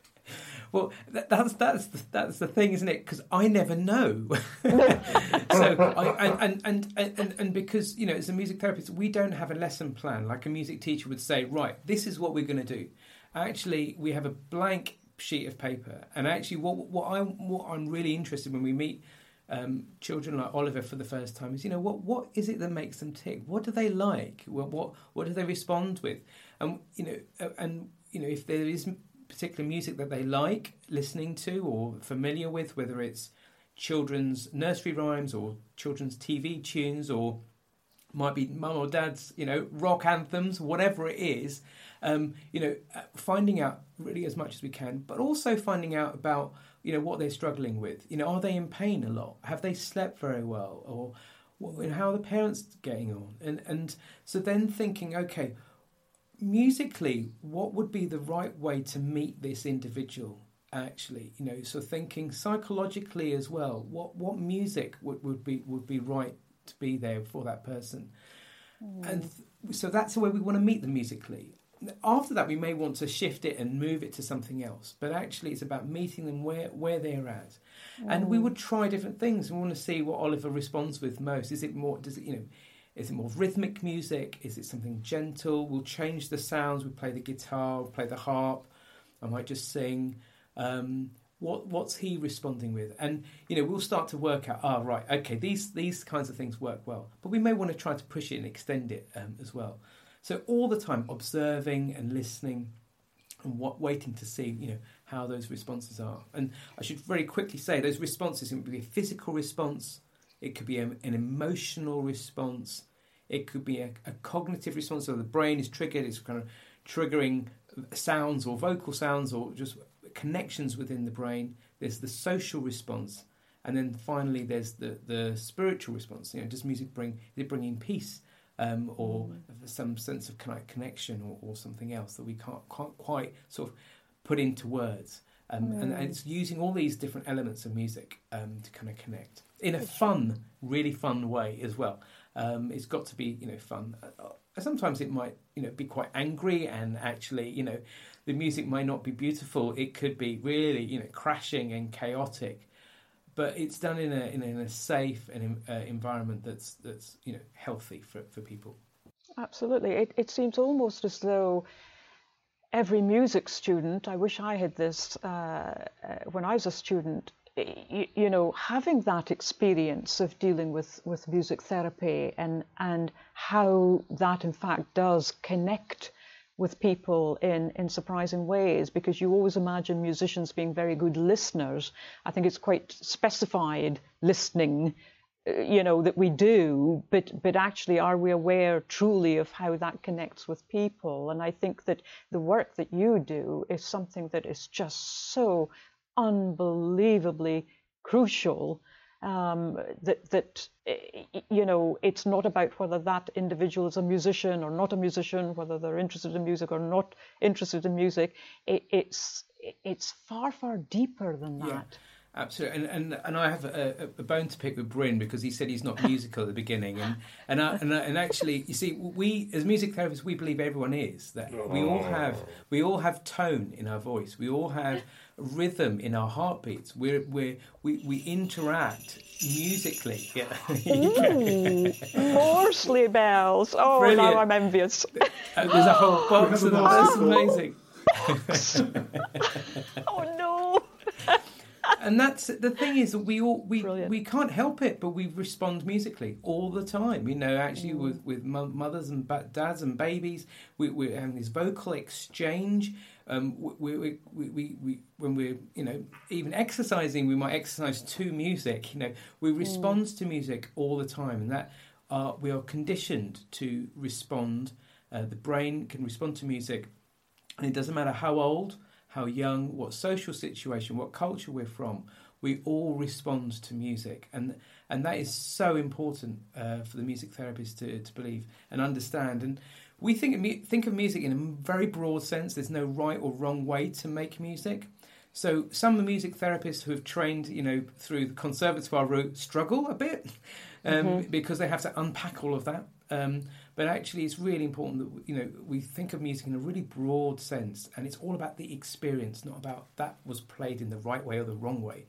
Well, that's that's the, that's the thing, isn't it? Because I never know. so, I, and, and and and because you know, as a music therapist, we don't have a lesson plan like a music teacher would say. Right, this is what we're going to do. Actually, we have a blank sheet of paper, and actually, what what I what I'm really interested when we meet um, children like Oliver for the first time is you know what what is it that makes them tick? What do they like? What what, what do they respond with? And you know, and you know, if there is particular music that they like listening to or familiar with, whether it's children's nursery rhymes or children's TV tunes or might be mum or dad's, you know, rock anthems, whatever it is, um, you know, uh, finding out really as much as we can, but also finding out about, you know, what they're struggling with. You know, are they in pain a lot? Have they slept very well? Or know, how are the parents getting on? And and so then thinking, okay, musically, what would be the right way to meet this individual? Actually, you know, so thinking psychologically as well. What what music would, would be would be right to be there for that person, mm. and th- so that's the way we want to meet them musically. After that, we may want to shift it and move it to something else. But actually, it's about meeting them where where they're at, mm. and we mm. would try different things. We want to see what Oliver responds with most. Is it more? Does it you know? Is it more rhythmic music? Is it something gentle? We'll change the sounds. We play the guitar, we'll play the harp. I might just sing. Um, what what's he responding with? And you know, we'll start to work out. Ah, oh, right, okay, these these kinds of things work well. But we may want to try to push it and extend it um, as well. So all the time, observing and listening, and what waiting to see, you know, how those responses are. And I should very quickly say those responses can be a physical response it could be a, an emotional response, it could be a, a cognitive response, so the brain is triggered, it's kind of triggering sounds or vocal sounds or just connections within the brain. There's the social response, and then finally there's the, the spiritual response. You know, does music bring is it bringing peace um, or mm. some sense of connection or, or, something else that we can't, can't quite sort of put into words? Um, mm. and, and, it's using all these different elements of music um, to kind of connect in a fun, really fun way as well. Um, it's got to be, you know, fun. Uh, sometimes it might, you know, be quite angry, and actually, you know, the music might not be beautiful. It could be really, you know, crashing and chaotic, but it's done in a in a, in a safe and uh, environment that's that's you know healthy for for people. Absolutely, it it seems almost as though every music student. I wish I had this uh, uh when I was a student you, you, know, having that experience of dealing with, with music therapy and, and how that in fact does connect with people in, in surprising ways because you always imagine musicians being very good listeners. I think it's quite specified listening, you know, that we do, but, but actually, are we aware truly of how that connects with people? And I think that the work that you do is something that is just so unbelievably crucial. Um, that that you know it's not about whether that individual is a musician or not a musician, whether they're interested in music or not interested in music. It, it's it's far far deeper than that. Absolutely, and and, and I have a, a bone to pick with Bryn because he said he's not musical at the beginning, and and I, and, I, and actually, you see, we as music therapists, we believe everyone is that we all have we all have tone in our voice, we all have rhythm in our heartbeats. We're, we're, we we interact musically. Yeah. Ooh, more sleigh bells! Oh, Brilliant. now I'm envious. Uh, there's a whole box of them. That's amazing. oh no! And that's the thing is that we all we Brilliant. we can't help it, but we respond musically all the time. You know, actually, mm. with with mothers and dads and babies, we, we're having this vocal exchange. Um, we, we, we, we, when we're you know even exercising, we might exercise to music. You know, we mm. respond mm. to music all the time, and that uh, we are conditioned to respond. Uh, the brain can respond to music, and it doesn't matter how old how young, what social situation, what culture we're from, we all respond to music, and and that is so important uh, for the music therapist to, to believe and understand. And we think think of music in a very broad sense. There's no right or wrong way to make music. So some music therapists who have trained, you know, through the conservatoire route struggle a bit um, mm-hmm. because they have to unpack all of that. Um, but actually, it's really important that you know we think of music in a really broad sense, and it's all about the experience, not about that was played in the right way or the wrong way.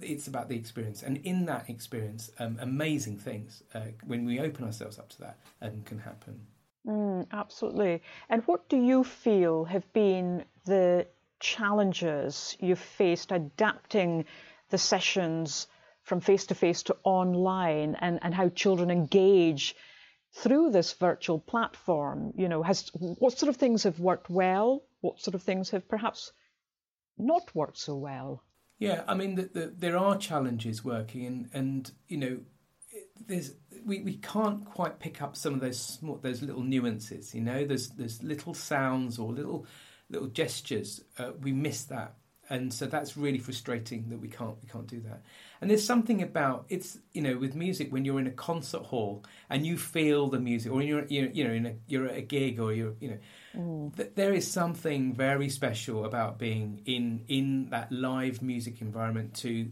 It's about the experience, and in that experience, um, amazing things uh, when we open ourselves up to that um, can happen. Mm, absolutely. And what do you feel have been the challenges you've faced adapting the sessions from face to face to online and, and how children engage through this virtual platform, you know, has what sort of things have worked well? What sort of things have perhaps not worked so well? Yeah, I mean, the, the, there are challenges working, and, and you know, there's we, we can't quite pick up some of those small, those little nuances. You know, there's there's little sounds or little little gestures. Uh, we miss that and so that's really frustrating that we can't we can't do that. And there's something about it's you know with music when you're in a concert hall and you feel the music, or you're you're you know in a, you're at a gig or you're you know mm. th- there is something very special about being in in that live music environment to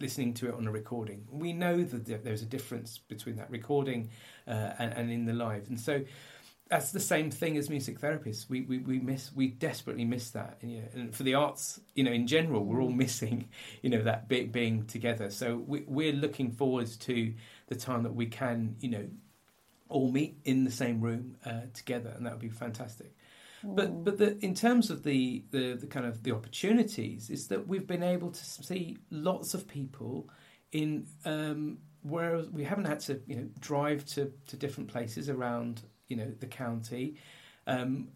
listening to it on a recording. We know that there's a difference between that recording uh, and, and in the live, and so that's the same thing as music therapists. We, we, we miss we desperately miss that. And, you know, and for the arts, you know, in general, we're all missing, you know, that bit being together. So we, we're looking forward to the time that we can, you know, all meet in the same room uh, together, and that would be fantastic. Mm. But but the, in terms of the, the the kind of the opportunities, is that we've been able to see lots of people in um, where we haven't had to you know drive to, to different places around you know the county, um,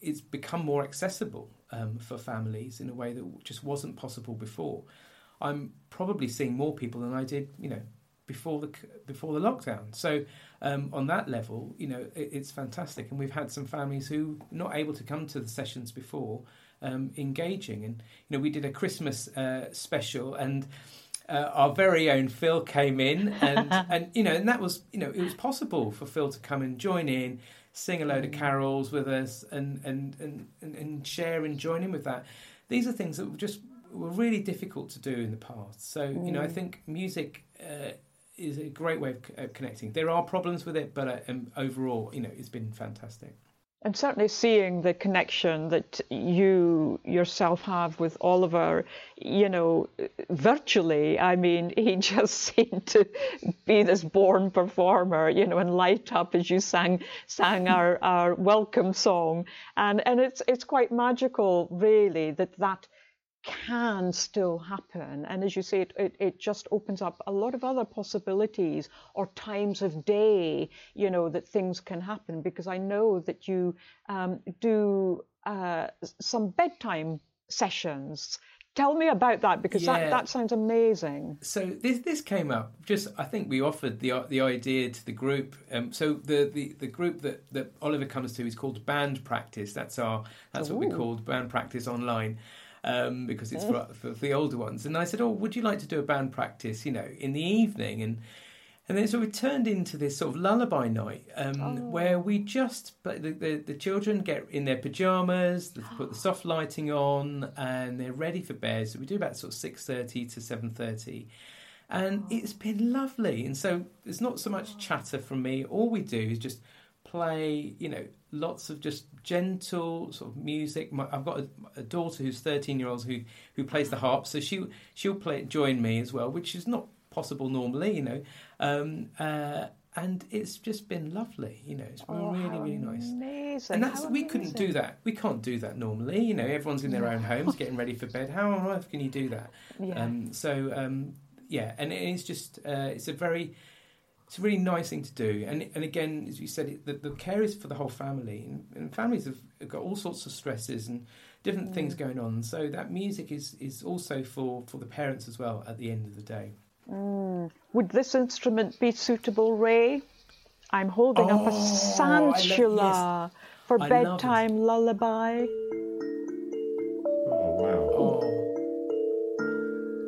it's become more accessible um, for families in a way that just wasn't possible before. I'm probably seeing more people than I did, you know, before the before the lockdown. So um, on that level, you know, it, it's fantastic, and we've had some families who not able to come to the sessions before, um, engaging, and you know, we did a Christmas uh, special and uh, our very own Phil came in, and and you know, and that was you know, it was possible for Phil to come and join in, sing a load of mm. carols with us, and and and and, and share and join in with that. These are things that were just were really difficult to do in the past. So you know, I mm. think music. Uh, is a great way of connecting. There are problems with it, but uh, um, overall, you know, it's been fantastic and certainly seeing the connection that you yourself have with Oliver, you know, virtually, I mean, he just seemed to be this born performer, you know, and light up as you sang sang our, our welcome song. And and it's it's quite magical, really, that that can still happen. And as you say, it, it, it, just opens up a lot of other possibilities or times of day, you know, that things can happen. Because I know that you um, do uh, some bedtime sessions. Tell me about that because yeah. that, that sounds amazing. So this this came up just I think we offered the the idea to the group. Um, so the, the, the group that, that Oliver comes to is called Band Practice. That's our that's Ooh. what we called Band Practice Online um, because it's for, for, the older ones. And I said, "Oh, would you like to do a band practice? You know, in the evening?" And And then so we turned into this sort of lullaby night um, Oh. where we just the, the the children get in their pajamas, they put the soft lighting on, and they're ready for bed. So we do about sort of six thirty to seven thirty, and it's been lovely. And so there's not so much chatter from me. All we do is just play, you know, lots of just gentle sort of music. My, I've got a, a daughter who's thirteen year old who who plays the harp, so she she'll play join me as well, which is not possible normally, you know. Um, uh, and it's just been lovely, you know. It's been Oh, really really nice. Amazing. And that's how we couldn't do that. We can't do that normally. You know, everyone's in their own homes getting ready for bed. How on earth can you do that? Yeah. Um, so um, yeah, and it is just uh, it's a very it's a really nice thing to do. And and again, as you said, it, the, the care is for the whole family, and, and families have got all sorts of stresses and different things Mm. going on. So that music is is also for for the parents as well. At the end of the day. Mm. Would this instrument be suitable, Ray? I'm holding up Oh, a I love- santula for I bedtime lullaby. Oh wow! Oh.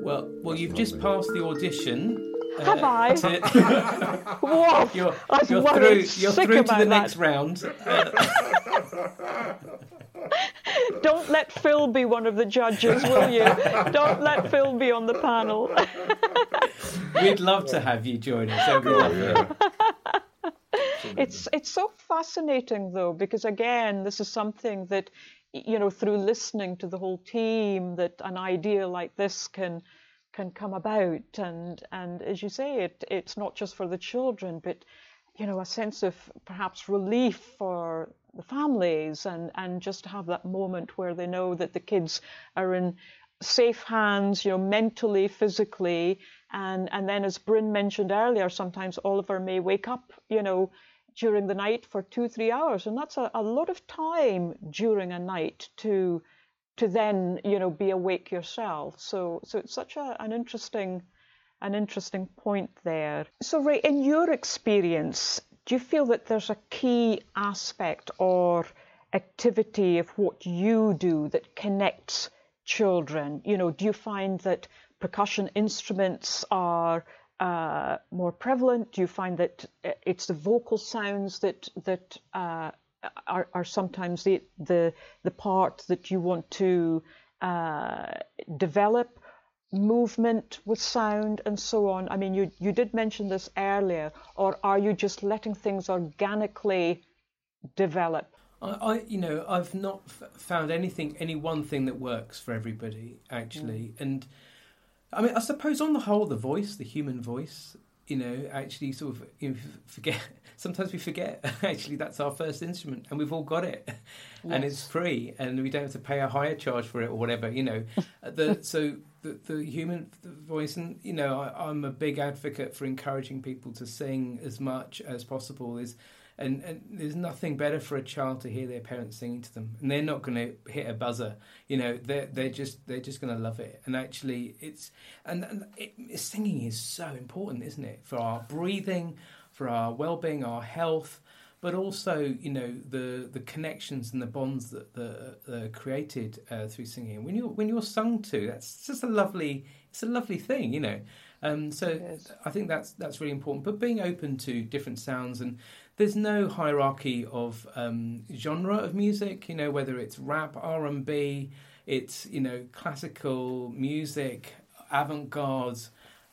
Well, well, you've just passed the audition. Uh, Have I? to- Whoa! you're I was you're through. You're sick through to the that. next round. Uh, Don't let Phil be one of the judges, will you? Don't let Phil be on the panel. we'd love to have you join us. That'd Oh, yeah. It's it's so fascinating though because again this is something that you know through listening to the whole team that an idea like this can can come about. And and as you say it it's not just for the children but you know a sense of perhaps relief for the families and and just to have that moment where they know that the kids are in safe hands, you know, mentally, physically, and and then as Bryn mentioned earlier, sometimes Oliver may wake up, you know, during the night for two, three hours, and that's a, a lot of time during a night to to then, you know, be awake yourself. So so it's such a, an interesting an interesting point there. So Ray, in your experience, do you feel that there's a key aspect or activity of what you do that connects children? You know, do you find that percussion instruments are uh, more prevalent? Do you find that uh, it's the vocal sounds that that uh, are, are sometimes the, the the part that you want to uh, develop? movement with sound and so on? I mean, you, you did mention this earlier, or are you just letting things organically develop? I, I, you know, I've not f- found anything, any one thing that works for everybody actually. And I mean, I suppose on the whole, the voice, the human voice, you know, actually sort of you know, forget. Sometimes we forget actually that's our first instrument, and we've all got it, and it's free, and we don't have to pay a higher charge for it or whatever. You know, uh, the so the, the human voice, and you know, I, I'm a big advocate for encouraging people to sing as much as possible. Is and, and there's nothing better for a child to hear their parents singing to them, and they're not going to hit a buzzer. You know, they're they're just they're just going to love it. And actually, it's and, and it, singing is so important, isn't it, for our breathing, for our well-being, our health, but also you know the the connections and the bonds that that are created uh, through singing. When you're when you're sung to, that's just a lovely it's a lovely thing, you know. Um, so Yes. I think that's that's really important. But being open to different sounds and there's no hierarchy of um, genre of music. You know whether it's rap, R and B, it's you know classical music, avant-garde,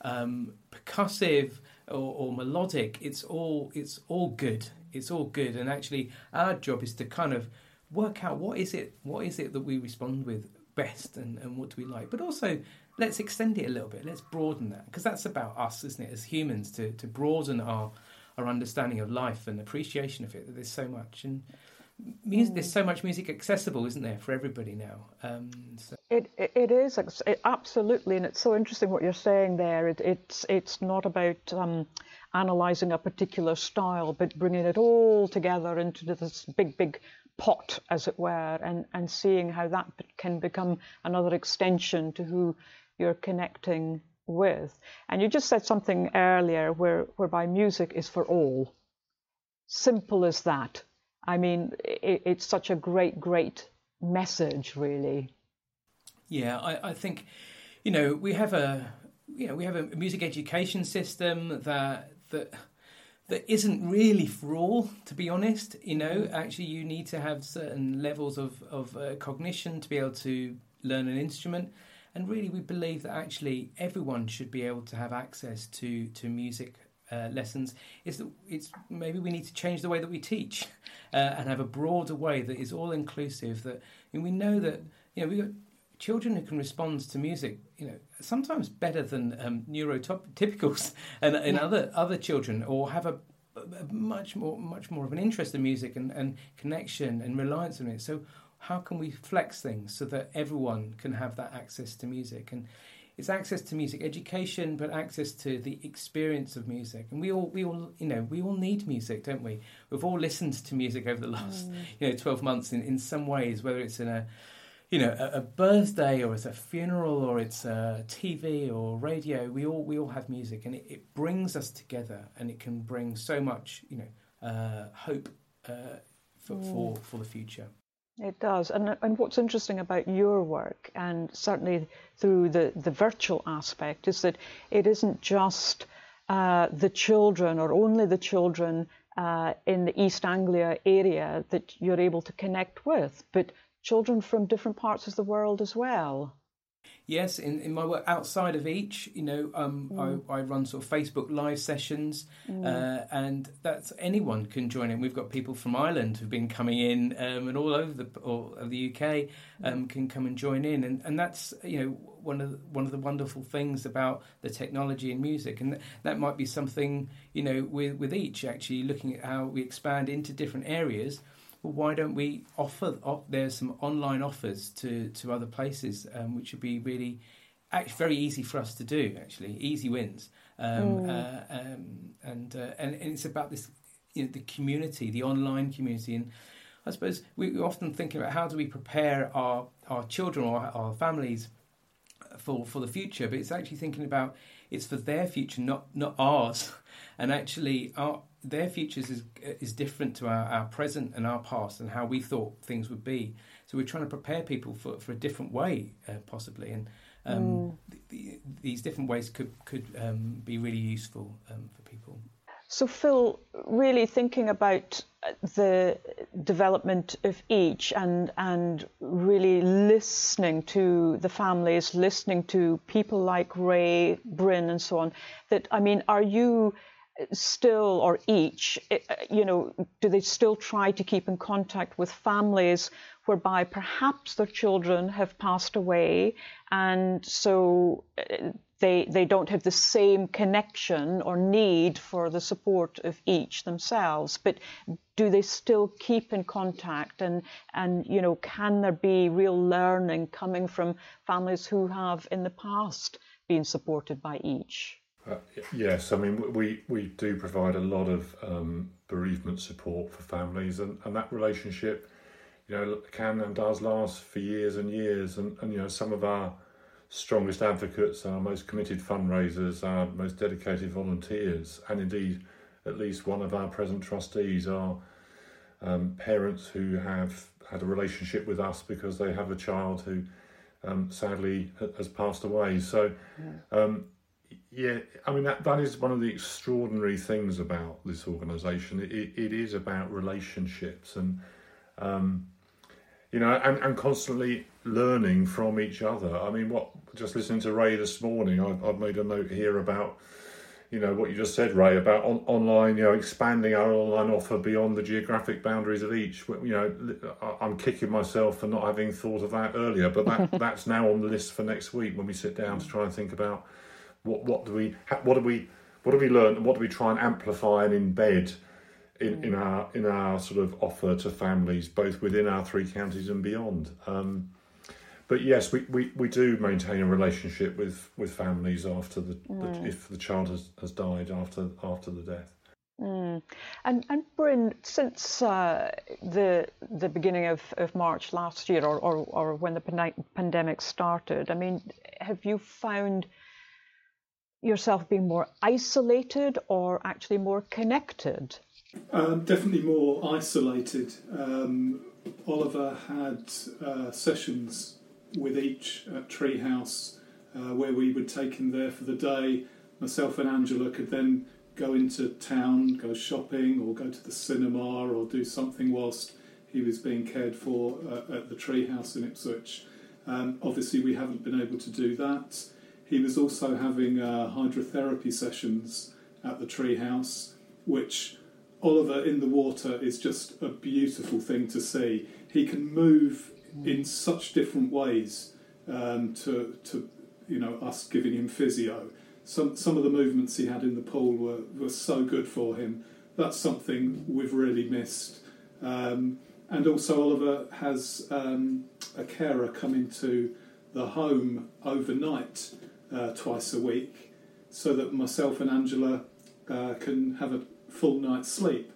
um, percussive, or, or melodic. It's all it's all good. It's all good. And actually, our job is to kind of work out what is it what is it that we respond with best and, and what do we like but also let's extend it a little bit let's broaden that because that's about us isn't it as humans to, to broaden our our understanding of life and appreciation of it that there's so much and music there's so much music accessible isn't there for everybody now um, so It, it, is it, absolutely, and it's so interesting what you're saying there. It, it's it's not about um, analysing a particular style, but bringing it all together into this big, big pot, as it were, and, and seeing how that can become another extension to who you're connecting with. And you just said something earlier where, whereby music is for all. Simple as that. I mean, it, it's such a great, great message, really. Yeah, I, I think, you know, we have a, you know, we have a music education system that that that isn't really for all. To be honest, you know, actually, you need to have certain levels of of uh, cognition to be able to learn an instrument. And really, we believe that actually everyone should be able to have access to to music uh, lessons is that it's maybe we need to change the way that we teach uh, and have a broader way that is all inclusive. That and we know that you know we got children who can respond to music, you know, sometimes better than um, neurotypicals and, and yeah. other other children, or have a, a, much more much more of an interest in music and, and connection and reliance on it. So how can we flex things so that everyone can have that access to music and it's access to music education, but access to the experience of music. And we all, we all, you know, we all need music, don't we? We've all listened to music over the last, mm. you know, twelve months in, in some ways, whether it's in a, you know, a, a, birthday or it's a funeral or it's a TV or radio. We all, we all have music, and it, it brings us together, and it can bring so much, you know, uh, hope uh, for, mm. for for the future. It does. And, and what's interesting about your work, and certainly through the, the virtual aspect, is that it isn't just uh, the children or only the children uh, in the East Anglia area that you're able to connect with, but children from different parts of the world as well. Yes, in, in my work outside of EACH, you know, um, mm. I, I run sort of Facebook live sessions, mm. uh, and that's anyone can join in. We've got people from Ireland who've been coming in, um, and all over the all of the UK um, can come and join in, and, and that's you know one of the, one of the wonderful things about the technology in music, and that might be something you know with with EACH actually looking at how we expand into different areas well, why don't we offer? there's some online offers to to other places, um, which would be really actually very easy for us to do. Actually, easy wins, um, mm. uh, um, and, uh, and and it's about this, you know, the community, the online community, and I suppose we often think about how do we prepare our our children or our families for for the future, but it's actually thinking about it's for their future, not not ours, and actually our their futures is is different to our, our present and our past and how we thought things would be. So we're trying to prepare people for, for a different way, uh, possibly, and um, mm. the, these different ways could could um, be really useful um, for people. So Phil, really thinking about the development of EACH and and really listening to the families, listening to people like Ray, Bryn, and so on. That I mean, are you still or EACH eh, eh, you know do they still try to keep in contact with families whereby perhaps their children have passed away and so eh, they they don't have the same connection or need for the support of EACH themselves? But do they still keep in contact? And and you know can there be real learning coming from families who have in the past been supported by EACH uh, yes, I mean we we do provide a lot of um, bereavement support for families, and, and that relationship, you know, can and does last for years and years. And, and you know, some of our strongest advocates, our most committed fundraisers, our most dedicated volunteers, and indeed, at least one of our present trustees are um, parents who have had a relationship with us because they have a child who um, sadly has passed away. So. Yeah. Yeah, I mean that that is one of the extraordinary things about this organisation. It, it is about relationships and um, you know and, and constantly learning from each other. I mean, what just listening to Ray this morning, I've, I've made a note here about you know what you just said, Ray, about on, online. You know, expanding our online offer beyond the geographic boundaries of EACH. You know, I'm kicking myself for not having thought of that earlier, but that that's now on the list for next week when we sit down to try and think about what what do we what do we what do we learn? and What do we try and amplify and embed in, in our in our sort of offer to families, both within our three counties and beyond? Um, but yes, we, we, we do maintain a relationship with, with families after the, mm. the, if the child has, has died after after the death. Mm. And and Bryn, since uh, the the beginning of, of March last year, or, or, or when the pandemic started, I mean, have you found yourself being more isolated or actually more connected? Um, definitely more isolated. Um, Oliver had uh, sessions with EACH at Treehouse uh, where we would take him there for the day. Myself and Angela could then go into town, go shopping, or go to the cinema, or do something whilst he was being cared for uh, at the treehouse in Ipswich. Um, obviously, we haven't been able to do that. He was also having uh, hydrotherapy sessions at the treehouse, which Oliver in the water is just a beautiful thing to see. He can move in such different ways um, to, to you know us giving him physio. Some some of the movements he had in the pool were, were so good for him. That's something we've really missed. Um, and also Oliver has um, a carer come into the home overnight uh, twice a week, so that myself and Angela uh, can have a full night's sleep.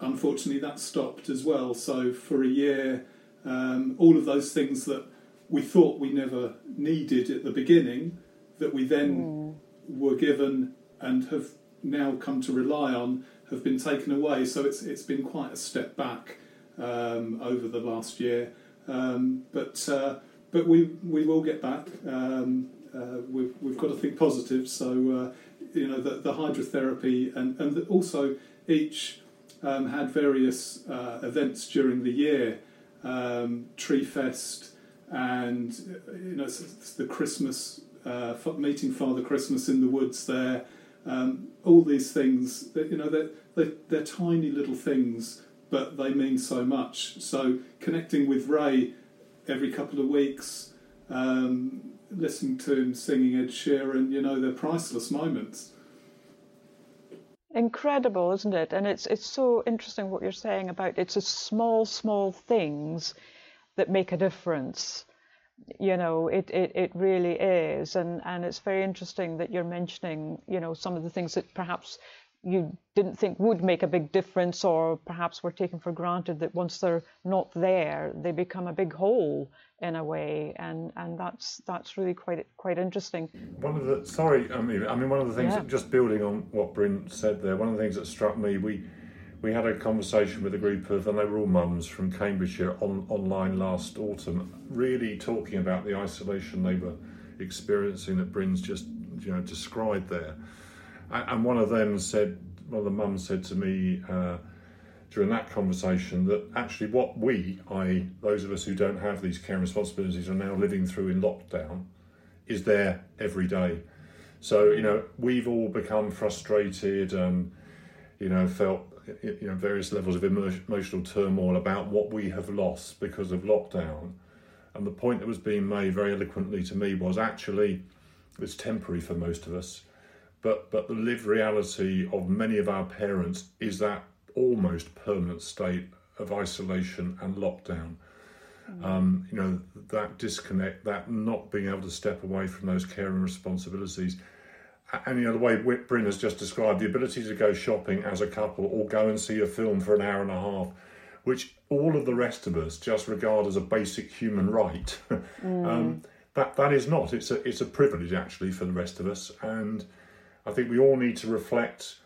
Unfortunately, that stopped as well. So for a year, um, all of those things that we thought we never needed at the beginning, that we then mm. were given and have now come to rely on, have been taken away. So it's it's been quite a step back um, over the last year. Um, but uh, but we we will get back. Um, uh, we've, we've got to think positive. So uh, you know the, the hydrotherapy and and also EACH um, had various uh, events during the year, um, Tree Fest, and you know the Christmas uh, meeting Father Christmas in the woods there. Um, all these things, that, you know, they're, they're, they're tiny little things, but they mean so much. So connecting with Ray every couple of weeks, um, listening to him singing Ed Sheeran, you know, they're priceless moments. Incredible, isn't it? And it's it's so interesting what you're saying about it's a small, small things that make a difference. You know, it, it, it really is. And, and it's very interesting that you're mentioning, you know, some of the things that perhaps you didn't think would make a big difference or perhaps were taken for granted that once they're not there they become a big hole in a way. And and that's that's really quite quite interesting. One of the sorry um, i mean i mean one of the things yeah. just building on what bryn said there one of the things that struck me we we had a conversation with a group of and they were all mums from cambridgeshire on online last autumn really talking about the isolation they were experiencing that bryn's just you know described there and one of them said, one of the mums said to me uh, during that conversation that actually what we, i.e., those of us who don't have these care responsibilities, are now living through in lockdown, is there every day. So you know we've all become frustrated and you know felt you know various levels of emotional turmoil about what we have lost because of lockdown. And the point that was being made very eloquently to me was actually it's temporary for most of us but but the lived reality of many of our parents is that almost permanent state of isolation and lockdown. Mm. Um, you know that disconnect, that not being able to step away from those caring responsibilities, and you know the way Bryn has just described the ability to go shopping as a couple or go and see a film for an hour and a half, which all of the rest of us just regard as a basic human right. mm. um, that that is not. It's a it's a privilege actually for the rest of us, and I think we all need to reflect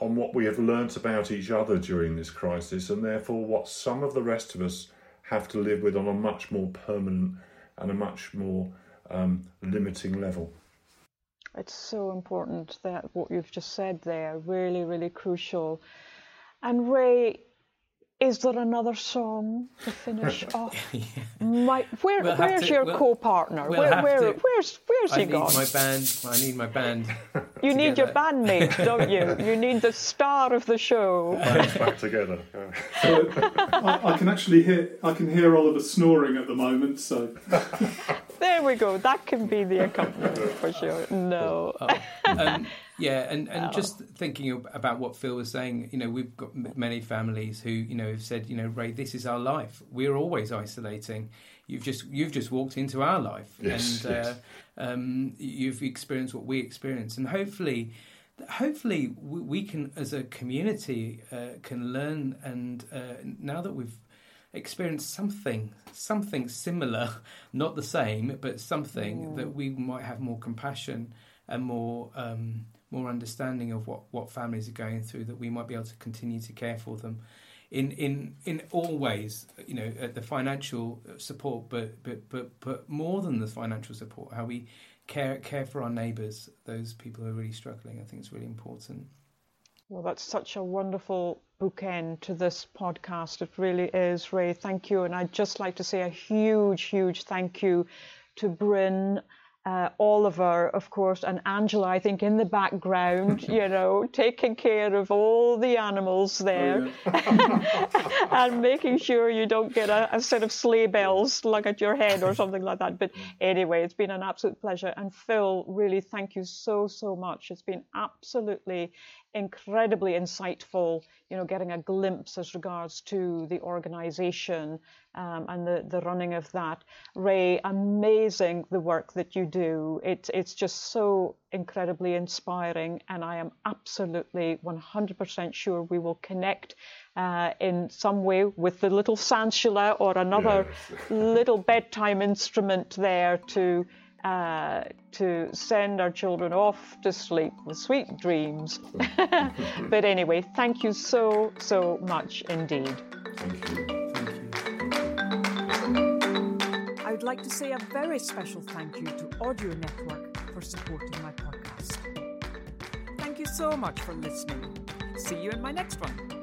on what we have learnt about each other during this crisis and therefore what some of the rest of us have to live with on a much more permanent and a much more um, limiting level. It's so important that what you've just said there, really, really crucial. And Ray, is there another song to finish off? yeah. My, where, we'll where's to, your we'll, co-partner? We'll where, where, where's where's I he gone? my band. I need my band. you need your bandmate, don't you? You need the star of the show. back together. So, I, I, can actually hear. I can hear Oliver snoring at the moment. So there we go. That can be the accompaniment for sure. No. Oh, um, yeah, and, and oh. just thinking about what Phil was saying, you know, we've got many families who, you know, have said, you know, Ray, this is our life. We're always isolating. You've just you've just walked into our life, yes, and yes. Uh, um, you've experienced what we experience, and hopefully, hopefully we can, as a community, uh, can learn. And uh, now that we've experienced something, something similar, not the same, but something mm. that we might have more compassion and more. Um, more understanding of what, what families are going through, that we might be able to continue to care for them in in in all ways. You know, the financial uh, support, but but but but more than the financial support, how we care care for our neighbours, those people who are really struggling. I think it's really important. Well, that's such a wonderful bookend to this podcast. It really is, Ray. Thank you. And I'd just like to say a huge, huge thank you to Bryn uh, Oliver, of course, and Angela, I think, in the background, you know, taking care of all the animals oh, there oh, yeah. and making sure you don't get a, a, set of sleigh bells slung at your head or something like that. But anyway, it's been an absolute pleasure. And Phil, really, thank you so, so much. It's been absolutely incredibly insightful, you know, getting a glimpse as regards to the organization um, and the, the running of that. Ray, amazing the work that you do. It, it's just so incredibly inspiring, and I am absolutely 100% sure we will connect uh, in some way with the little sansula or another yes. little bedtime instrument there to uh, to send our children off to sleep with sweet dreams. but anyway, thank you so, so much indeed. Thank you. I would like to say a very special thank you to Audio Network for supporting my podcast. Thank you so much for listening. See you in my next one.